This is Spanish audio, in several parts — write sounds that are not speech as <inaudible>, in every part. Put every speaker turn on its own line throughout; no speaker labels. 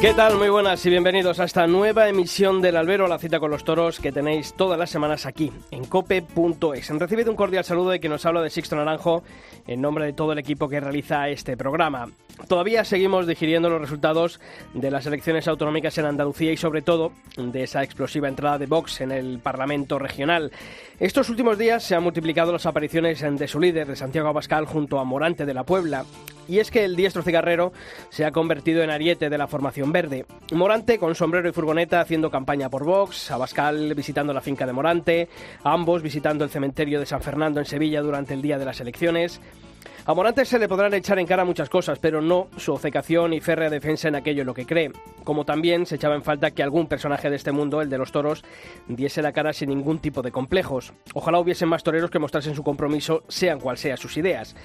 ¿Qué tal? Muy buenas y bienvenidos a esta nueva emisión del Albero, la cita con los toros que tenéis todas las semanas aquí en cope.es. Recibido un cordial saludo de que nos habla de Sixto Naranjo en nombre de todo el equipo que realiza este programa. Todavía seguimos digiriendo los resultados de las elecciones autonómicas en Andalucía y sobre todo de esa explosiva entrada de Vox en el Parlamento regional. Estos últimos días se han multiplicado las apariciones de su líder, de Santiago Abascal, junto a Morante de la Puebla. Y es que el diestro cigarrero se ha convertido en ariete de la formación verde. Morante con sombrero y furgoneta haciendo campaña por Vox, Abascal visitando la finca de Morante, ambos visitando el cementerio de San Fernando en Sevilla durante el día de las elecciones. A Morante se le podrán echar en cara muchas cosas, pero no su obcecación y férrea defensa en aquello en lo que cree. Como también se echaba en falta que algún personaje de este mundo, el de los toros, diese la cara sin ningún tipo de complejos. Ojalá hubiesen más toreros que mostrasen su compromiso, sean cual sean sus ideas.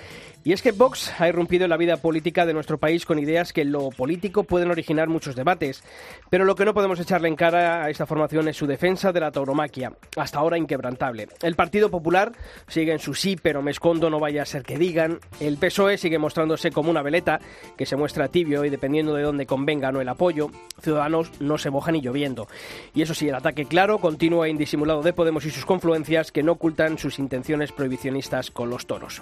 Y es que Vox ha irrumpido en la vida política de nuestro país con ideas que en lo político pueden originar muchos debates. Pero lo que no podemos echarle en cara a esta formación es su defensa de la tauromaquia, hasta ahora inquebrantable. El Partido Popular sigue en su sí, pero me escondo, no vaya a ser que digan. El PSOE sigue mostrándose como una veleta que se muestra tibio y dependiendo de dónde convenga no el apoyo. Ciudadanos no se moja ni lloviendo. Y eso sí, el ataque claro, continuo e indisimulado de Podemos y sus confluencias que no ocultan sus intenciones prohibicionistas con los toros.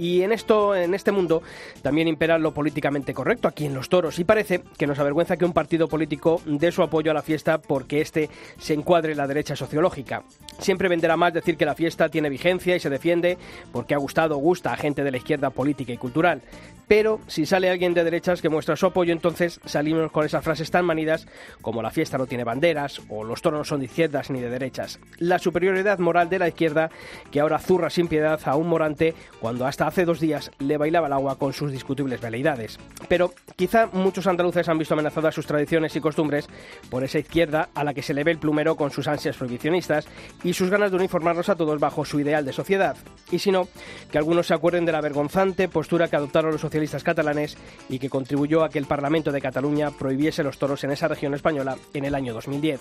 Y en esto, en este mundo, también impera lo políticamente correcto aquí en los toros. Y parece que nos avergüenza que un partido político dé su apoyo a la fiesta porque éste se encuadre en la derecha sociológica. Siempre venderá más decir que la fiesta tiene vigencia y se defiende porque ha gustado o gusta a gente de la izquierda política y cultural. Pero si sale alguien de derechas que muestra su apoyo, entonces salimos con esas frases tan manidas como la fiesta no tiene banderas o los toros no son de izquierdas ni de derechas. La superioridad moral de la izquierda que ahora zurra sin piedad a un morante cuando hasta hace dos días le bailaba el agua con sus discutibles veleidades. Pero quizá muchos andaluces han visto amenazadas sus tradiciones y costumbres por esa izquierda a la que se le ve el plumero con sus ansias prohibicionistas y sus ganas de uniformarnos a todos bajo su ideal de sociedad. Y si no, que algunos se acuerden de la vergonzante postura que adoptaron los socialistas catalanes y que contribuyó a que el Parlamento de Cataluña prohibiese los toros en esa región española en el año 2010.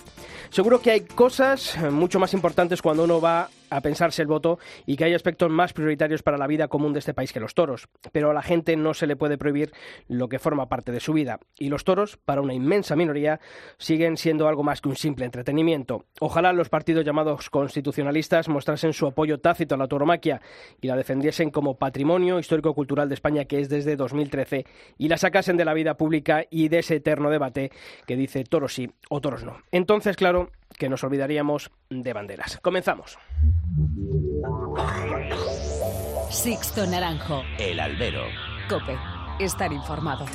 Seguro que hay cosas mucho más importantes cuando uno va a pensarse el voto y que hay aspectos más prioritarios para la vida común de este país que los toros. Pero a la gente no se le puede prohibir lo que forma parte de su vida. Y los toros, para una inmensa minoría, siguen siendo algo más que un simple entretenimiento. Ojalá los partidos llamados constitucionalistas mostrasen su apoyo tácito a la tauromaquia y la defendiesen como patrimonio histórico-cultural de España que es desde 2013 y la sacasen de la vida pública y de ese eterno debate que dice toros sí o toros no. Entonces, claro, que nos olvidaríamos de banderas. Comenzamos.
Sixto Naranjo.
El albero.
Cope. Estar informado.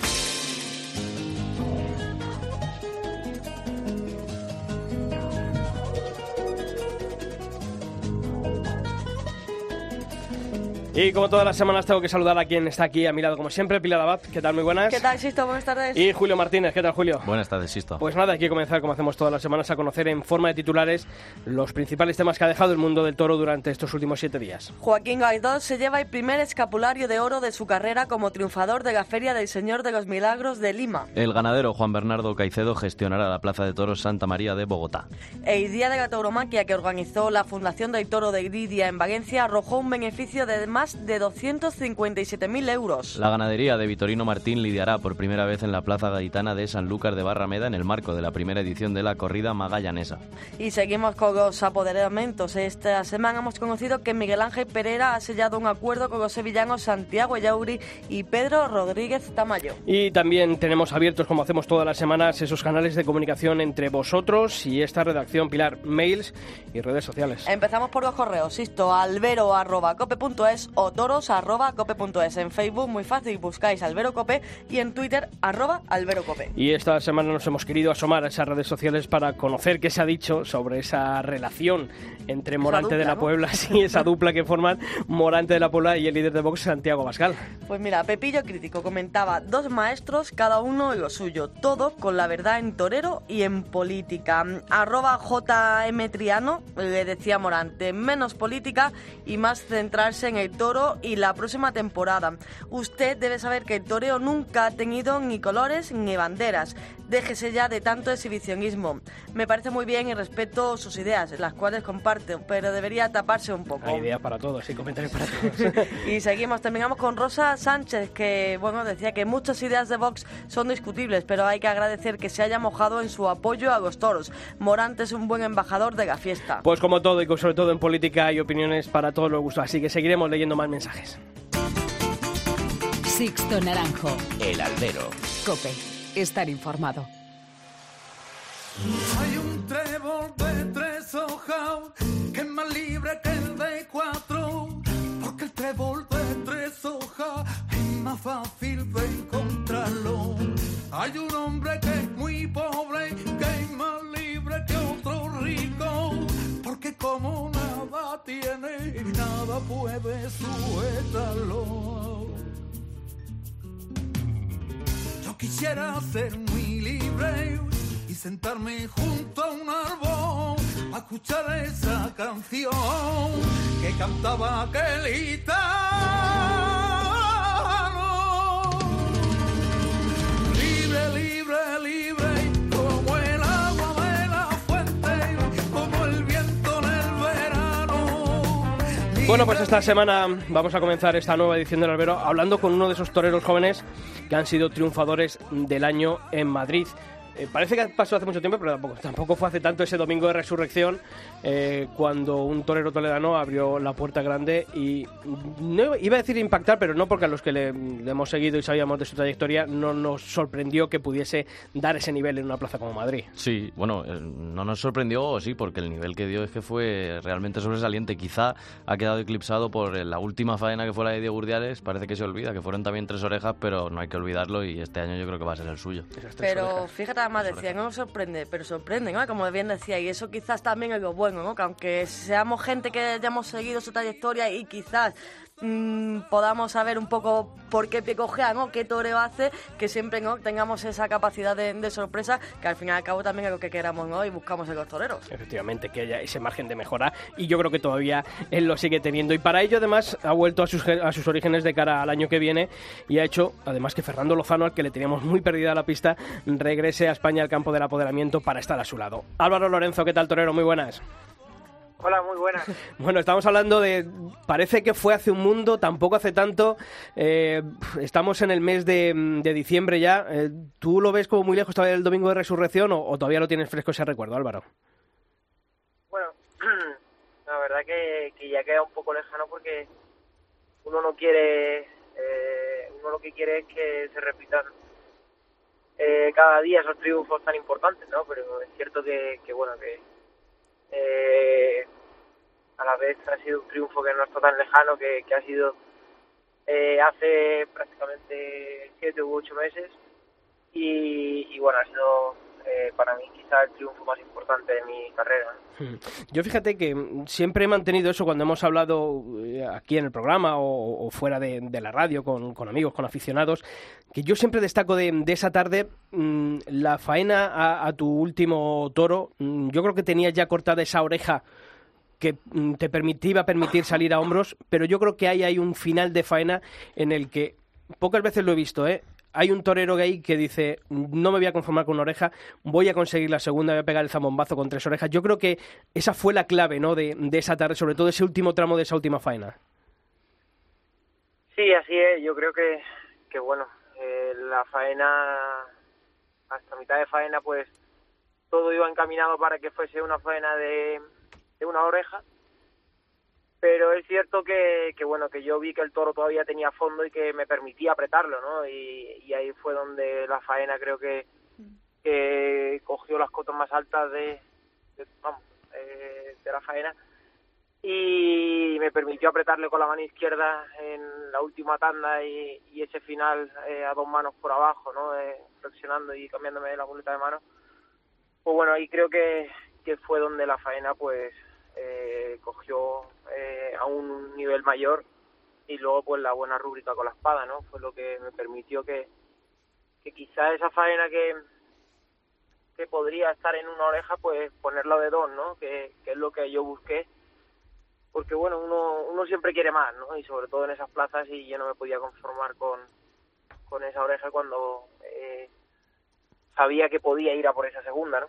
Y como todas las semanas tengo que saludar a quien está aquí a mi lado, como siempre, Pilar Abad. ¿Qué tal? Muy buenas.
¿Qué tal, Sisto? Buenas tardes.
Y Julio Martínez. ¿Qué tal, Julio?
Buenas tardes, Sisto.
Pues nada, hay que comenzar, como hacemos todas las semanas, a conocer en forma de titulares los principales temas que ha dejado el mundo del toro durante estos últimos siete días.
Joaquín Gaidó se lleva el primer escapulario de oro de su carrera como triunfador de la Feria del Señor de los Milagros de Lima.
El ganadero Juan Bernardo Caicedo gestionará la Plaza de Toros Santa María de Bogotá.
El Día de la Tauromaquia que organizó la Fundación del Toro de Iridia en Valencia arrojó un beneficio de más de 257.000 euros.
La ganadería de Vitorino Martín lidiará por primera vez en la Plaza Gaditana de Sanlúcar de Barrameda en el marco de la primera edición de la corrida magallanesa.
Y seguimos con los apoderamientos. Esta semana hemos conocido que Miguel Ángel Pereira ha sellado un acuerdo con los sevillanos Santiago Yauri y Pedro Rodríguez Tamayo.
Y también tenemos abiertos, como hacemos todas las semanas, esos canales de comunicación entre vosotros y esta redacción, Pilar, mails y redes sociales.
Empezamos por los correos, insisto, albero.cope.es o toros arroba cope.es. En Facebook, muy fácil, buscáis Albero Cope y en Twitter, arroba Albero Cope.
Y esta semana nos hemos querido asomar a esas redes sociales para conocer qué se ha dicho sobre esa relación entre Morante de la Puebla, <laughs> y esa dupla que forman Morante de la Puebla y el líder de Vox, Santiago Bascal.
Pues mira, Pepillo Crítico comentaba, dos maestros, cada uno en lo suyo, todo con la verdad en torero y en política. Arroba JM Triano le decía Morante, menos política y más centrarse en el toro y la próxima temporada. Usted debe saber que el toreo nunca ha tenido ni colores ni banderas. Déjese ya de tanto exhibicionismo. Me parece muy bien y respeto sus ideas, las cuales comparto, pero debería taparse un poco.
Hay ideas para todos y comentarios para todos. <laughs> <laughs>
y seguimos, terminamos con Rosa Sánchez, que bueno decía que muchas ideas de Vox son discutibles, pero hay que agradecer que se haya mojado en su apoyo a los toros. Morante es un buen embajador de la fiesta.
Pues como todo y sobre todo en política hay opiniones para todos los gustos, así que seguiremos leyendo más mensajes.
Sixto Naranjo.
El Albero.
Cope. Estar informado.
Hay un trébol de tres hojas que es más libre que el de cuatro, porque el trébol de tres hojas es más fácil de encontrarlo. Hay un hombre que es muy pobre, que es más libre que otro rico, porque como nada tiene, nada puede sujetarlo. Yo quisiera ser muy libre y sentarme junto a un árbol a escuchar esa canción que cantaba aquel gitano.
Bueno, pues esta semana vamos a comenzar esta nueva edición del Albero hablando con uno de esos toreros jóvenes que han sido triunfadores del año en Madrid. Eh, parece que pasó hace mucho tiempo, pero tampoco, tampoco fue hace tanto ese domingo de resurrección eh, cuando un torero toledano abrió la puerta grande y no, iba a decir impactar, pero no porque a los que le, le, hemos seguido y sabíamos de su trayectoria no nos sorprendió que pudiese dar ese nivel en una plaza como Madrid.
Sí, bueno, eh, no nos sorprendió, sí, porque el nivel que dio es que fue realmente sobresaliente. Quizá ha quedado eclipsado por la última faena que fue la de Diego Urdiales, parece que se olvida, que fueron también tres orejas, pero no hay que olvidarlo y este año yo creo que va a ser el suyo.
Pero orejas. fíjate más decía, no nos sorprende, pero sorprende, ¿no? Como bien decía, y eso quizás también es lo bueno, ¿no? Que aunque seamos gente que hayamos seguido su trayectoria y quizás mmm, podamos saber un poco por qué pie ¿no? Qué toreo hace, que siempre ¿no? tengamos esa capacidad de, de, sorpresa, que al fin y al cabo también es lo que queramos, ¿no? Y buscamos en los toreros.
Efectivamente, que haya ese margen de mejora y yo creo que todavía él lo sigue teniendo. Y para ello, además, ha vuelto a sus, a sus orígenes de cara al año que viene y ha hecho, además, que Fernando Lozano, al que le teníamos muy perdida la pista, regrese a España al campo del apoderamiento para estar a su lado. Álvaro Lorenzo, ¿qué tal, torero? Muy buenas.
Hola, muy buenas. <laughs>
Bueno, estamos hablando de. Parece que fue hace un mundo, tampoco hace tanto. Eh, estamos en el mes de, de diciembre ya. Eh, ¿Tú lo ves como muy lejos todavía el domingo de resurrección o, o, todavía lo tienes fresco ese recuerdo, Álvaro?
Bueno, <clears throat> la verdad que, que ya queda un poco lejano porque uno no quiere. Eh, uno lo que quiere es que se repitan eh, cada día esos triunfos tan importantes, ¿no? Pero es cierto que, que bueno, que eh, a la vez ha sido un triunfo que no está tan lejano, que, que ha sido eh, hace prácticamente siete u ocho meses. Y, y bueno, ha sido eh, para mí quizá el triunfo más importante de mi carrera.
Yo fíjate que siempre he mantenido eso cuando hemos hablado eh, aquí en el programa o, fuera de, la radio con, amigos, con aficionados, que yo siempre destaco de, de esa tarde mmm, la faena a, a, tu último toro. Mmm, yo creo que tenías ya cortada esa oreja que mmm, te permitía permitir salir a hombros, pero yo creo que hay, hay un final de faena en el que pocas veces lo he visto, ¿eh? Hay un torero gay que dice, no me voy a conformar con una oreja, voy a conseguir la segunda, voy a pegar el zambombazo con tres orejas. Yo creo que esa fue la clave ¿no? de, esa tarde, sobre todo ese último tramo de esa última faena.
Sí, así es. Yo creo que, que bueno, eh, la faena, hasta mitad de faena, pues todo iba encaminado para que fuese una faena de, de una oreja pero es cierto que, que, bueno que yo vi que el toro todavía tenía fondo y que me permitía apretarlo no y, ahí fue donde la faena creo que, que cogió las cotas más altas de, vamos eh, de la faena y me permitió apretarle con la mano izquierda en la última tanda y, ese final eh, a dos manos por abajo, ¿no? Eh, flexionando y cambiándome la muleta de mano. Pues bueno, ahí creo que fue donde la faena pues eh, cogió eh, a un nivel mayor y luego pues la buena rúbrica con la espada, ¿no? Fue lo que me permitió que, que quizá esa faena que, que podría estar en una oreja, pues ponerla de dos, ¿no? Que, que es lo que yo busqué porque bueno, uno, uno siempre quiere más, ¿no? Y sobre todo en esas plazas y yo no me podía conformar con, con esa oreja cuando eh, sabía que podía ir a por esa segunda, ¿no?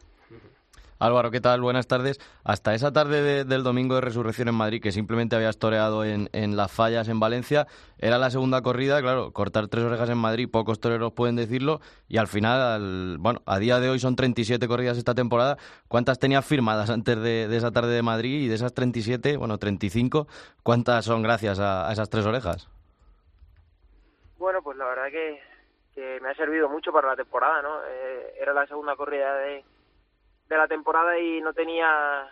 Álvaro, ¿qué tal? Buenas tardes. Hasta esa tarde de- del domingo de resurrección en Madrid, que simplemente habías toreado en, las fallas en Valencia, era la segunda corrida, claro, cortar tres orejas en Madrid, pocos toreros pueden decirlo, y al final, al- bueno, a día de hoy son 37 corridas esta temporada. ¿Cuántas tenías firmadas antes de, esa tarde de Madrid? Y de esas 37, bueno, 35, ¿cuántas son gracias a, esas tres orejas?
Bueno, pues la verdad que, que me ha servido mucho para la temporada, ¿no? Eh, era la segunda corrida de, de la temporada y no tenía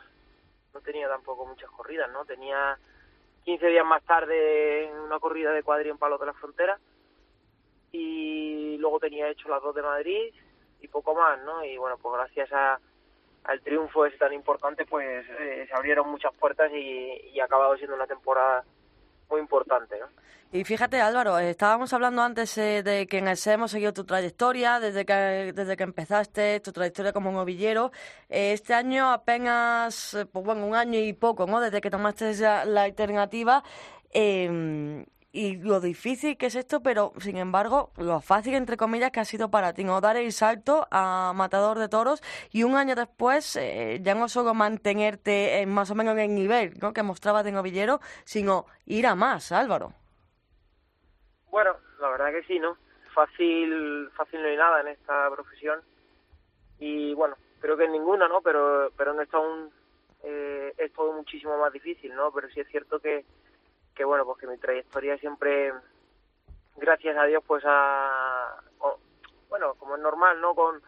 no tenía tampoco muchas corridas, ¿no? Tenía 15 días más tarde una corrida de cuadri en Palos de la Frontera y luego tenía hecho las dos de Madrid y poco más, ¿no? Y bueno, pues gracias a, al triunfo ese tan importante, pues eh, se abrieron muchas puertas y, y ha acabado siendo una temporada muy importante.
Y fíjate, Álvaro, estábamos hablando antes eh, de que en el SE hemos seguido tu trayectoria, desde que, desde que empezaste, tu trayectoria como novillero. Eh, este año apenas, eh, pues bueno, un año y poco, ¿no? Desde que tomaste la alternativa. eh, y lo difícil que es esto, pero sin embargo, lo fácil, entre comillas, que ha sido para ti, ¿no? Dar el salto a Matador de Toros y un año después eh, ya no solo mantenerte en más o menos en el nivel ¿no? que mostrabas de novillero, sino ir a más, Álvaro.
Bueno, la verdad que sí, ¿no? Fácil, fácil no hay nada en esta profesión. Y bueno, creo que en ninguna, ¿no? Pero, pero en esta aún eh, es todo muchísimo más difícil, ¿no? Pero sí es cierto que, que bueno, pues que mi trayectoria siempre, gracias a Dios, pues a, o- bueno, como es normal, ¿no? Con,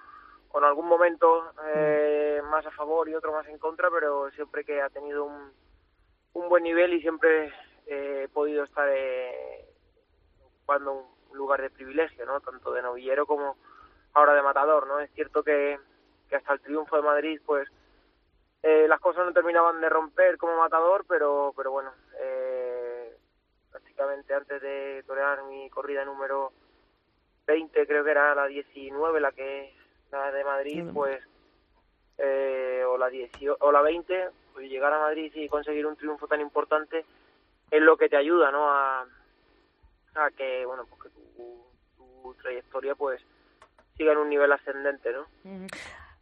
con algún momento eh, más a favor y otro más en contra, pero siempre que ha tenido un, un buen nivel y siempre eh, he podido estar eh, ocupando un lugar de privilegio, ¿no? Tanto de novillero como ahora de matador, ¿no? Es cierto que, que hasta el triunfo de Madrid, pues, eh, las cosas no terminaban de romper como matador, pero, pero bueno, eh, prácticamente antes de torear mi corrida número 20, creo que era la 19, la que la de Madrid, pues, eh, o la 18, o la 20, pues llegar a Madrid y conseguir un triunfo tan importante es lo que te ayuda, ¿no? A, a que, bueno, pues que tu, tu trayectoria, pues, siga en un nivel ascendente, ¿no?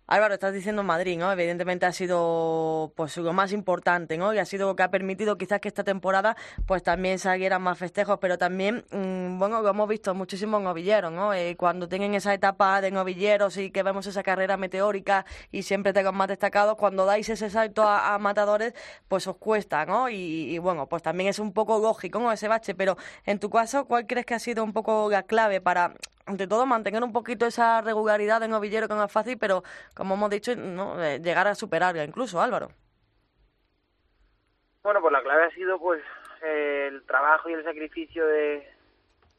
Álvaro, estás diciendo Madrid, ¿no? Evidentemente ha sido pues lo más importante, ¿no? Y ha sido lo que ha permitido quizás que esta temporada pues también salieran más festejos, pero también, mm, bueno, hemos visto muchísimos novilleros, ¿no? Eh, cuando tienen esa etapa de novilleros y que vemos esa carrera meteórica y siempre tengan más destacados, cuando dais ese salto a, a matadores, pues os cuesta, ¿no? Y, y, bueno, pues también es un poco lógico, ¿no? Ese bache, pero en tu caso, ¿cuál crees que ha sido un poco la clave para ante todo mantener un poquito esa regularidad de novillero que no es fácil, pero como hemos dicho. Eh, llegar a superarla incluso, Álvaro.
Bueno, pues la clave ha sido pues el trabajo y el sacrificio de,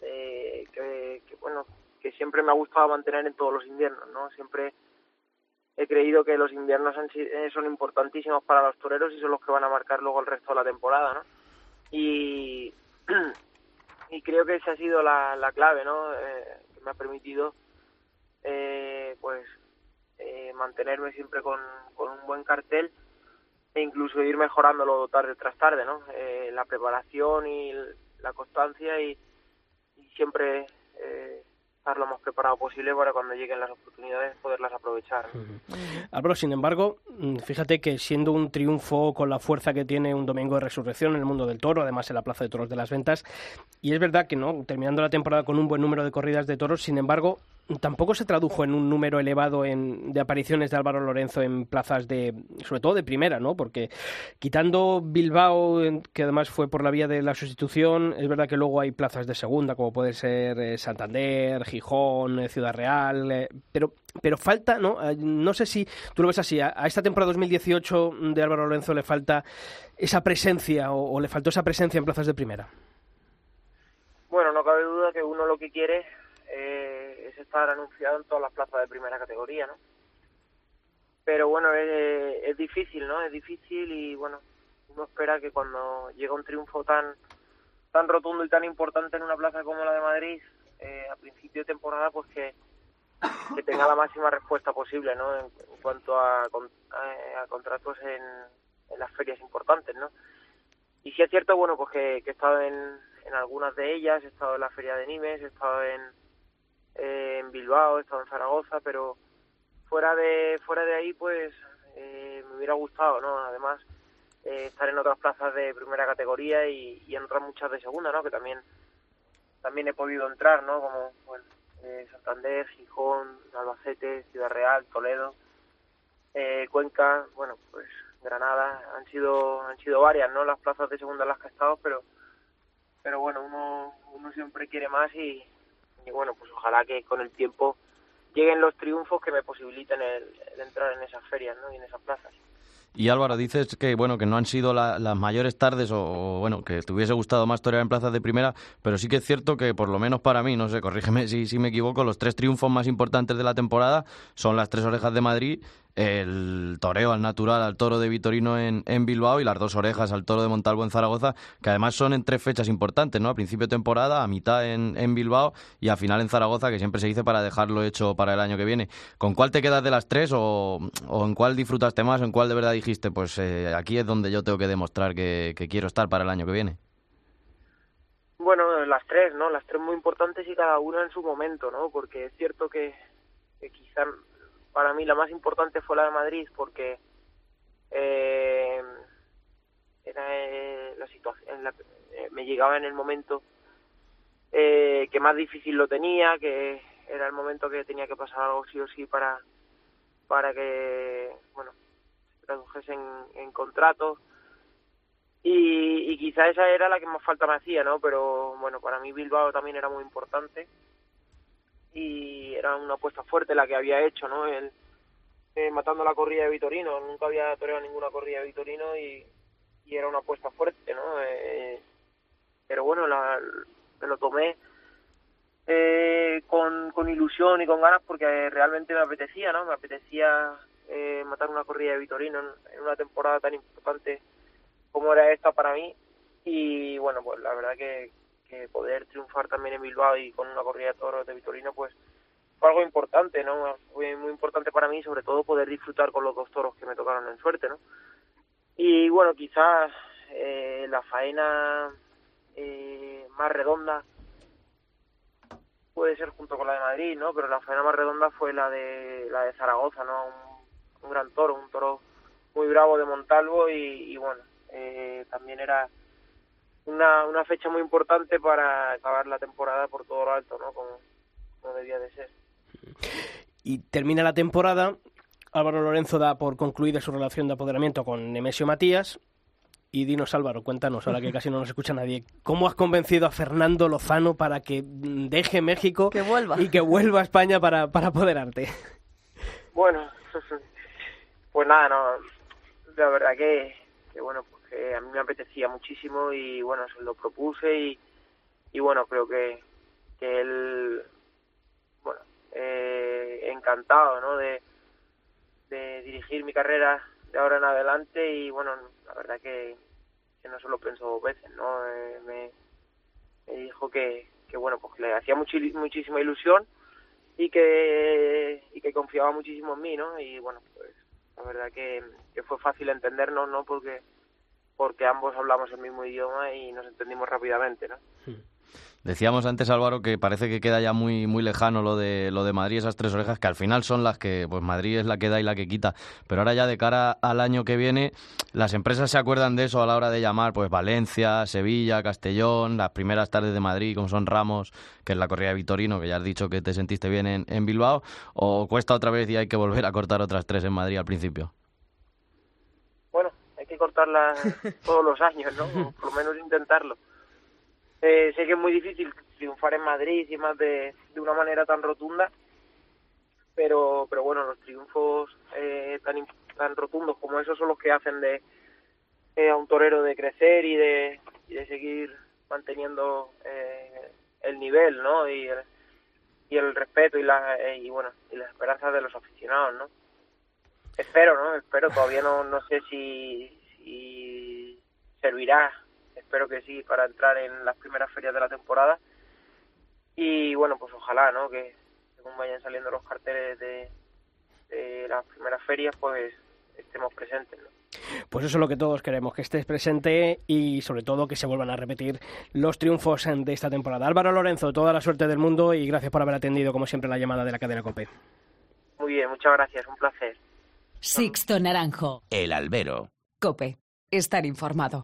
de- que, bueno que siempre me ha gustado mantener en todos los inviernos, ¿no? Siempre he creído que los inviernos han eh, son importantísimos para los toreros y son los que van a marcar luego el resto de la temporada, ¿no? Y, <clears throat> y creo que esa ha sido la, la clave, ¿no? Eh, que me ha permitido eh, pues eh, mantenerme siempre con, con un buen cartel e incluso ir mejorándolo tarde tras tarde, ¿no? Eh, la preparación y la constancia y, y siempre eh, estar lo más preparado posible para cuando lleguen las oportunidades poderlas aprovechar.
sin embargo, mm, fíjate que siendo un triunfo con la fuerza que tiene un domingo de resurrección en el mundo del toro, además en la Plaza de Toros de las Ventas, y es verdad que no, terminando la temporada con un buen número de corridas de toros, sin embargo, tampoco se tradujo en un número elevado en, de apariciones de Álvaro Lorenzo en plazas de, sobre todo de primera, ¿no? Porque quitando Bilbao, que además fue por la vía de la sustitución, es verdad que luego hay plazas de segunda, como puede ser eh, Santander, Gijón, eh, Ciudad Real, eh, pero, pero falta, ¿no? No sé si tú lo ves así, a, esta temporada 2018 de Álvaro Lorenzo le falta esa presencia o, le faltó esa presencia en plazas de primera.
Bueno, no cabe duda que uno lo que quiere estar anunciado en todas las plazas de primera categoría, ¿no? Pero bueno, es, difícil, ¿no? Es difícil y bueno, uno espera que cuando llega un triunfo tan tan rotundo y tan importante en una plaza como la de Madrid, eh, a principio de temporada, pues que, que tenga la máxima respuesta posible, ¿no? En, cuanto a, a, contratos en, en, las ferias importantes, ¿no? Y si es cierto, bueno, pues que, que he estado en, en algunas de ellas, he estado en la feria de Nimes, he estado en, eh, en Bilbao, he estado en Zaragoza, pero fuera de fuera de ahí pues eh, me hubiera gustado, ¿no? Además eh, estar en otras plazas de primera categoría y, y, en otras muchas de segunda, ¿no? Que también también he podido entrar, ¿no? Como bueno, Santander, Gijón, Albacete, Ciudad Real, Toledo, Cuenca, bueno, pues Granada, han sido han sido varias, ¿no? Las plazas de segunda en las que he estado, pero pero bueno, uno uno siempre quiere más y, y bueno, pues ojalá que con el tiempo lleguen los triunfos que me posibiliten el, entrar en esas ferias ¿no? y en esas plazas.
Y Álvaro, dices que bueno que no han sido las mayores tardes o, bueno que te hubiese gustado más torear en plazas de primera, pero sí que es cierto que por lo menos para mí, no sé, corrígeme <laughs> si, si me equivoco, los tres triunfos más importantes de la temporada son las tres orejas de Madrid el toreo al natural al toro de Vitorino en, en, Bilbao y las dos orejas al toro de Montalvo en Zaragoza, que además son en tres fechas importantes, ¿no? A principio de temporada, a mitad en, en Bilbao y a final en Zaragoza, que siempre se dice para dejarlo hecho para el año que viene. ¿Con cuál te quedas de las tres o, o en cuál disfrutaste más o en cuál de verdad dijiste, pues eh, aquí es donde yo tengo que demostrar que, quiero estar para el año que viene?
Bueno, las tres, ¿no? Las tres muy importantes y cada una en su momento, ¿no? Porque es cierto que, que quizá para mí la más importante fue la de Madrid porque eh, era eh, la situación eh, me llegaba en el momento eh, que más difícil lo tenía que era el momento que tenía que pasar algo sí o sí para para que bueno se tradujese en, en contratos y, y quizá esa era la que más falta me hacía no pero bueno para mí Bilbao también era muy importante. Y era una apuesta fuerte la que había hecho, ¿no? Él, eh, matando la corrida de Vitorino, nunca había toreado ninguna corrida de Vitorino y, era una apuesta fuerte, ¿no? Eh, pero bueno, la, me lo tomé eh, con, ilusión y con ganas porque realmente me apetecía, ¿no? Me apetecía eh, matar una corrida de Vitorino en, una temporada tan importante como era esta para mí y bueno, pues la verdad que poder triunfar también en Bilbao y con una corrida de toros de Vitorino, pues algo importante, ¿no? Fue muy importante para mí, sobre todo poder disfrutar con los dos toros que me tocaron en suerte, ¿no? Y bueno, quizás eh, la faena eh, más redonda puede ser junto con la de Madrid, ¿no? Pero la faena más redonda fue la de la de Zaragoza, ¿no? Un, gran toro, un toro muy bravo de Montalvo y, y bueno, eh, también era una, una fecha muy importante para acabar la temporada por todo lo alto, ¿no? Como, como debía de ser.
Y termina la temporada, Álvaro Lorenzo da por concluida su relación de apoderamiento con Nemesio Matías. Y dinos, Álvaro, cuéntanos, ahora que casi no nos escucha nadie, ¿cómo has convencido a Fernando Lozano para que deje México
que vuelva.
y que vuelva a España para, para apoderarte?
Bueno, pues nada, no, la verdad que, que bueno, a mí me apetecía muchísimo y bueno, se lo propuse y, y bueno, creo que, que él, eh, encantado, ¿no? De, dirigir mi carrera de ahora en adelante y bueno, la verdad que, no solo pensó dos veces, ¿no? Eh, me, me dijo que, que bueno, pues le hacía muchísima ilusión y que, y que confiaba muchísimo en mí, ¿no? Y bueno, pues la verdad que, fue fácil entendernos, ¿no? Porque porque ambos hablamos el mismo idioma y nos entendimos rápidamente, ¿no?
Decíamos antes, Álvaro, que parece que queda ya muy, muy lejano lo de, lo de Madrid, esas tres orejas, que al final son las que, pues Madrid es la que da y la que quita. Pero ahora ya de cara al año que viene, las empresas se acuerdan de eso a la hora de llamar, pues Valencia, Sevilla, Castellón, las primeras tardes de Madrid, como son Ramos, que es la corrida de Vitorino, que ya has dicho que te sentiste bien en, Bilbao, o cuesta otra vez y hay que volver a cortar otras tres en Madrid al principio.
Bueno, hay que cortarlas todos los años, ¿no? O por lo menos intentarlo. Eh, sé que es muy difícil triunfar en Madrid y más de, de una manera tan rotunda, pero pero bueno, los triunfos eh, tan, tan rotundos como esos son los que hacen de eh, a un torero de crecer y de, de seguir manteniendo eh, el nivel, ¿no? Y el, y el respeto y la eh, y bueno y las esperanzas de los aficionados, ¿no? Espero, ¿no? Espero, todavía no, no sé si servirá, espero que sí, para entrar en las primeras ferias de la temporada. Y bueno, pues ojalá, ¿no? Que según vayan saliendo los carteles de, de las primeras ferias, pues estemos presentes, ¿no?
Pues eso es lo que todos queremos, que estés presente y sobre todo que se vuelvan a repetir los triunfos de esta temporada. Álvaro Lorenzo, toda la suerte del mundo y gracias por haber atendido como siempre la llamada de la cadena COPE.
Muy bien, muchas gracias, un placer.
Sixto Naranjo.
El albero.
Cope. Estar informado.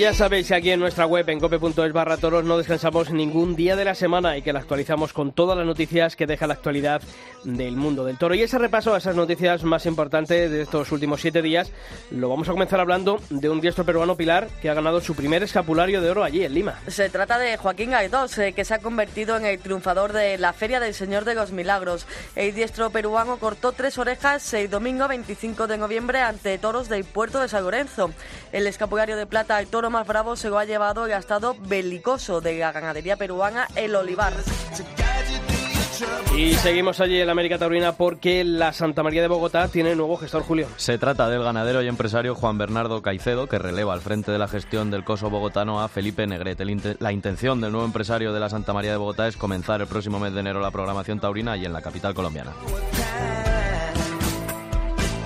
Ya sabéis que aquí en nuestra web, en cope.es barra toros, no descansamos ningún día de la semana y que la actualizamos con todas las noticias que deja la actualidad del mundo del toro. Y ese repaso a esas noticias más importantes de estos últimos siete días lo vamos a comenzar hablando de un diestro peruano Pilar que ha ganado su primer escapulario de oro allí en Lima.
Se trata de Joaquín Gaidós, eh, que se ha convertido en el triunfador de la Feria del Señor de los Milagros. El diestro peruano cortó tres orejas el domingo 25 de noviembre ante toros del puerto de San Lorenzo. El escapulario de plata, el toro más bravo, se lo ha llevado el estado belicoso de la ganadería peruana, el Olivar.
Y seguimos allí en la América Taurina porque la Santa María de Bogotá tiene nuevo gestor Julio.
Se trata del ganadero y empresario Juan Bernardo Caicedo, que releva al frente de la gestión del coso bogotano a Felipe Negret. El inte- La intención del nuevo empresario de la Santa María de Bogotá es comenzar el próximo mes de enero la programación taurina y en la capital colombiana.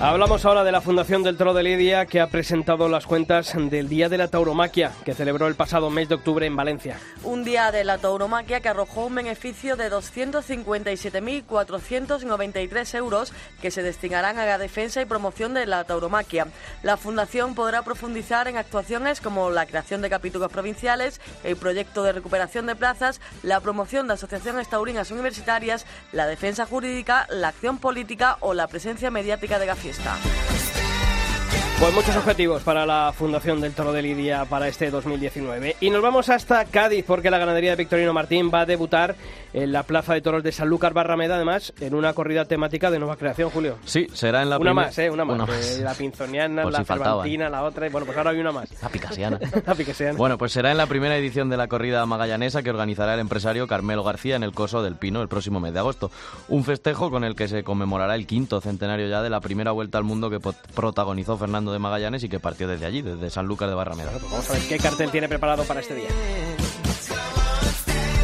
Hablamos ahora de la Fundación del Toro de Lidia que ha presentado las cuentas del Día de la Tauromaquia que celebró el pasado mes de octubre en Valencia.
Un día de la tauromaquia que arrojó un beneficio de 257.493 euros que se destinarán a la defensa y promoción de la tauromaquia. La Fundación podrá profundizar en actuaciones como la creación de capítulos provinciales, el proyecto de recuperación de plazas, la promoción de asociaciones taurinas universitarias, la defensa jurídica, la acción política o la presencia mediática de la fiesta.
Pues muchos objetivos para la Fundación del Toro de Lidia para este 2019. Y nos vamos hasta Cádiz porque la ganadería de Victorino Martín va a debutar en la Plaza de Toros de Sanlúcar Barrameda, además, en una corrida temática de nueva creación, Julio.
Sí, será en la
una
primer-
más, ¿eh? Una más.
Una
Eh,
más.
La pinzoniana,
Por
la
si faltaban.
cervantina, la otra. y Bueno, pues ahora hay una más.
La picasiana. <laughs>
la piqueseana.
Bueno, pues será en la primera edición de la corrida magallanesa que organizará el empresario Carmelo García en el Coso del Pino el próximo mes de agosto. Un festejo con el que se conmemorará el quinto centenario ya de la primera vuelta al mundo que protagonizó Fernando de Magallanes y que partió desde allí, desde Sanlúcar de Barrameda.
Pues vamos a ver qué cartel tiene preparado para este día.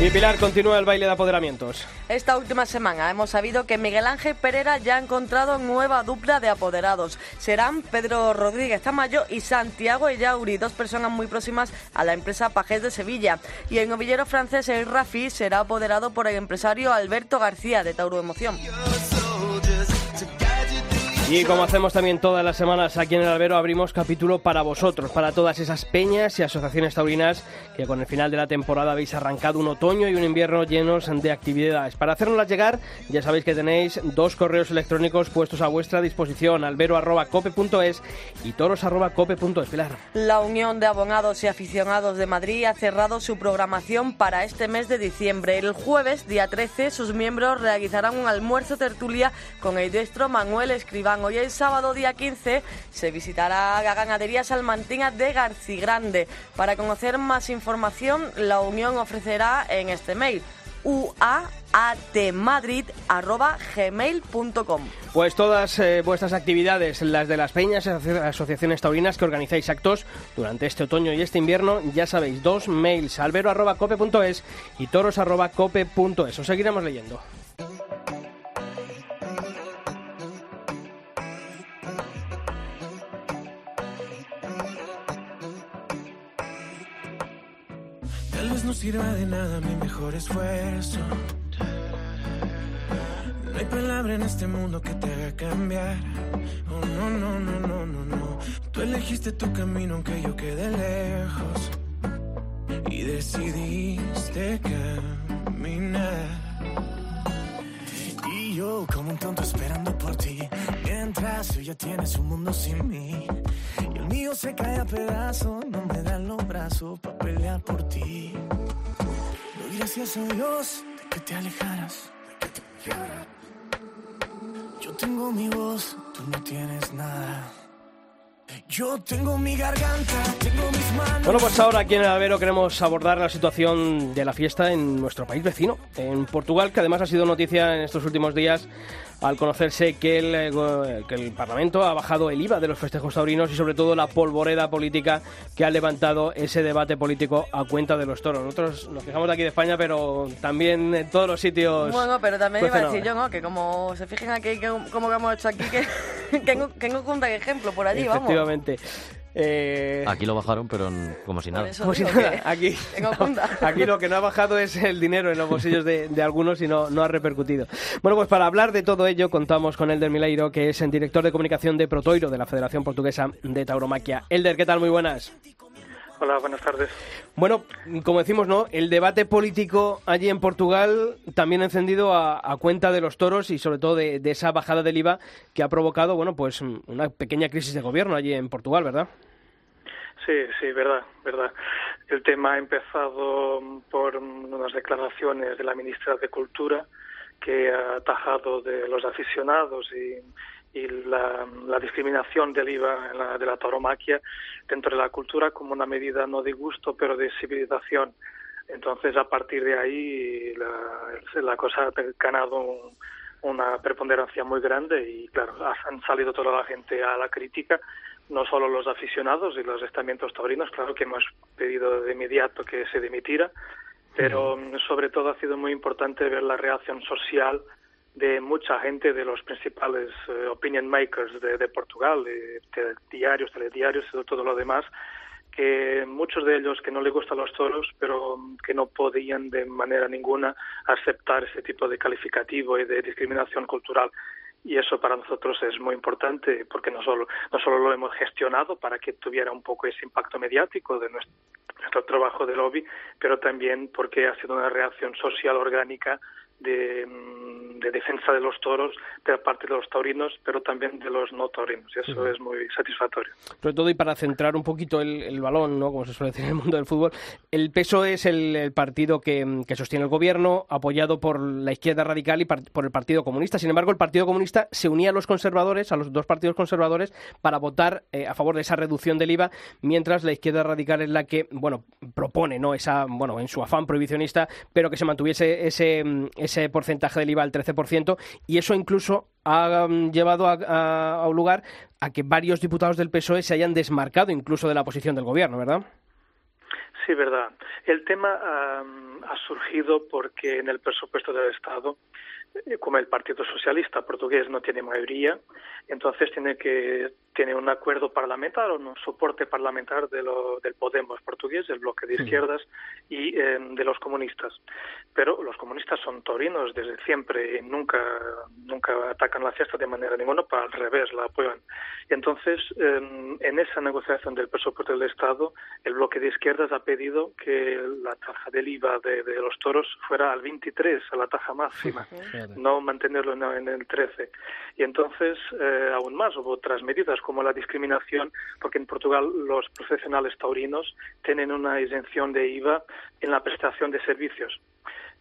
Y Pilar, continúa el baile de apoderamientos.
Esta última semana hemos sabido que Miguel Ángel Pereira ya ha encontrado nueva dupla de apoderados. Serán Pedro Rodríguez Tamayo y Santiago Ellauri, dos personas muy próximas a la empresa Pajés de Sevilla. Y el novillero francés El Rafi será apoderado por el empresario Alberto García de Tauro Emoción.
Y como hacemos también todas las semanas aquí en el Albero, abrimos capítulo para vosotros, para todas esas peñas y asociaciones taurinas que con el final de la temporada habéis arrancado un otoño y un invierno llenos de actividades. Para hacernoslas llegar, ya sabéis que tenéis dos correos electrónicos puestos a vuestra disposición, albero.cope.es y toros.cope.es. Pilar.
La Unión de Abonados y Aficionados de Madrid ha cerrado su programación para este mes de diciembre. El jueves, día 13, sus miembros realizarán un almuerzo tertulia con el diestro Manuel Escribán. Hoy el sábado, día 15, se visitará la ganadería salmantina de Garcigrande. Para conocer más información, la Unión ofrecerá en este mail uaatmadrid.gmail.com
Pues todas eh, vuestras actividades, las de las peñas, asoci- asociaciones taurinas que organizáis actos durante este otoño y este invierno, ya sabéis, dos mails, albero.cope.es y toros.cope.es. Os seguiremos leyendo.
No sirva de nada mi mejor esfuerzo. No hay palabra en este mundo que te haga cambiar. Oh, no, no, no, no, no, no. Tú elegiste tu camino aunque yo quede lejos. Y decidiste caminar. Y yo como un tonto esperando por ti. Mientras tú ya tienes un mundo sin mí. Mío se cae a pedazos. No me dan los brazos para pelear por ti. Doy gracias a Dios de que te alejaras. de que te alejaras. Yo tengo mi voz, tú no tienes nada. Yo tengo mi garganta, tengo mis manos.
Bueno, pues ahora aquí en el Albero queremos abordar la situación de la fiesta en nuestro país vecino, en Portugal, que además ha sido noticia en estos últimos días al conocerse que el, eh, que el Parlamento ha bajado el IVA de los festejos taurinos y sobre todo la polvoreda política que ha levantado ese debate político a cuenta de los toros. Nosotros nos fijamos de aquí de España, pero también en todos los sitios...
Bueno, pero también iba a decir yo. ¿no? Que como se fijen aquí, que, como que hemos hecho aquí, que, <laughs> que, que de ejemplo por allí, vamos.
Efectivamente. Eh,
Aquí lo bajaron, pero como si nada.
Como si aquí, no, <laughs> aquí lo que no ha bajado es el dinero en los bolsillos de, de algunos y no, no ha repercutido. Bueno, pues para hablar de todo ello contamos con Elder Mileiro, que es el director de comunicación de Protoiro, de la Federación Portuguesa de Tauromaquia. Elder, ¿qué tal? Muy buenas.
Hola, buenas tardes.
Bueno, como decimos, ¿no? El debate político allí en Portugal también encendido a, a cuenta de los toros y sobre todo de, de esa bajada del IVA que ha provocado, bueno, pues una pequeña crisis de gobierno allí en Portugal, ¿verdad?
Sí, sí, verdad, verdad. El tema ha empezado por unas declaraciones de la ministra de Cultura que ha atajado de los aficionados y, y la, la discriminación del IVA en la- de la tauromaquia dentro de la cultura como una medida no de gusto, pero de civilización. Entonces, a partir de ahí, la, la cosa ha ganado un- una preponderancia muy grande y, claro, han salido toda la gente a la crítica, no solo los aficionados y los estamentos taurinos, claro que hemos pedido de inmediato que se dimitiera, pero sobre todo ha sido muy importante ver la reacción social de mucha gente, de los principales eh, opinion makers de, Portugal, de, de diarios, telediarios y todo lo demás, que muchos de ellos que no les gustan los toros, pero que no podían de manera ninguna aceptar ese tipo de calificativo y de discriminación cultural. Y eso para nosotros es muy importante porque no solo, no solo lo hemos gestionado para que tuviera un poco ese impacto mediático de nuestro trabajo de lobby, pero también porque ha sido una reacción social orgánica de, de defensa de los toros de parte de los taurinos, pero también de los no taurinos. Y eso es muy satisfactorio.
sobre todo y para centrar un poquito el, el balón, ¿no? como se suele decir en el mundo del fútbol, el PSOE E es el, el partido que, que sostiene el gobierno, apoyado por la izquierda radical y par- por el Partido Comunista. Sin embargo, el Partido Comunista se unía a los conservadores, a los dos partidos conservadores, para votar eh, a favor de esa reducción del IVA, mientras la izquierda radical es la que, bueno, propone, ¿no? Esa, bueno, en su afán prohibicionista, pero que se mantuviese ese, mm, ese porcentaje del IVA al 13%, y eso incluso ha mm, llevado a, a- a un lugar a que varios diputados del PSOE se hayan desmarcado incluso de la posición del gobierno, ¿verdad?
Sí, verdad. El tema am, ha surgido porque en el presupuesto del Estado, como el Partido Socialista portugués no tiene mayoría, entonces tiene que tiene un acuerdo parlamentar o un soporte parlamentar de lo, del Podemos portugués, el bloque de izquierdas y eh, de los comunistas. Pero los comunistas son taurinos desde siempre y nunca nunca atacan la fiesta de manera ninguna, para al revés la apoyan. Entonces eh, en esa negociación del presupuesto del Estado, el bloque de izquierdas ha pedido que la tasa del IVA de, de los toros fuera al 23, a la tasa máxima, no mantenerlo en, el 13. Y entonces, eh, aún más, hubo otras medidas como la discriminación, porque en Portugal los profesionales taurinos tienen una exención de IVA en la prestación de servicios.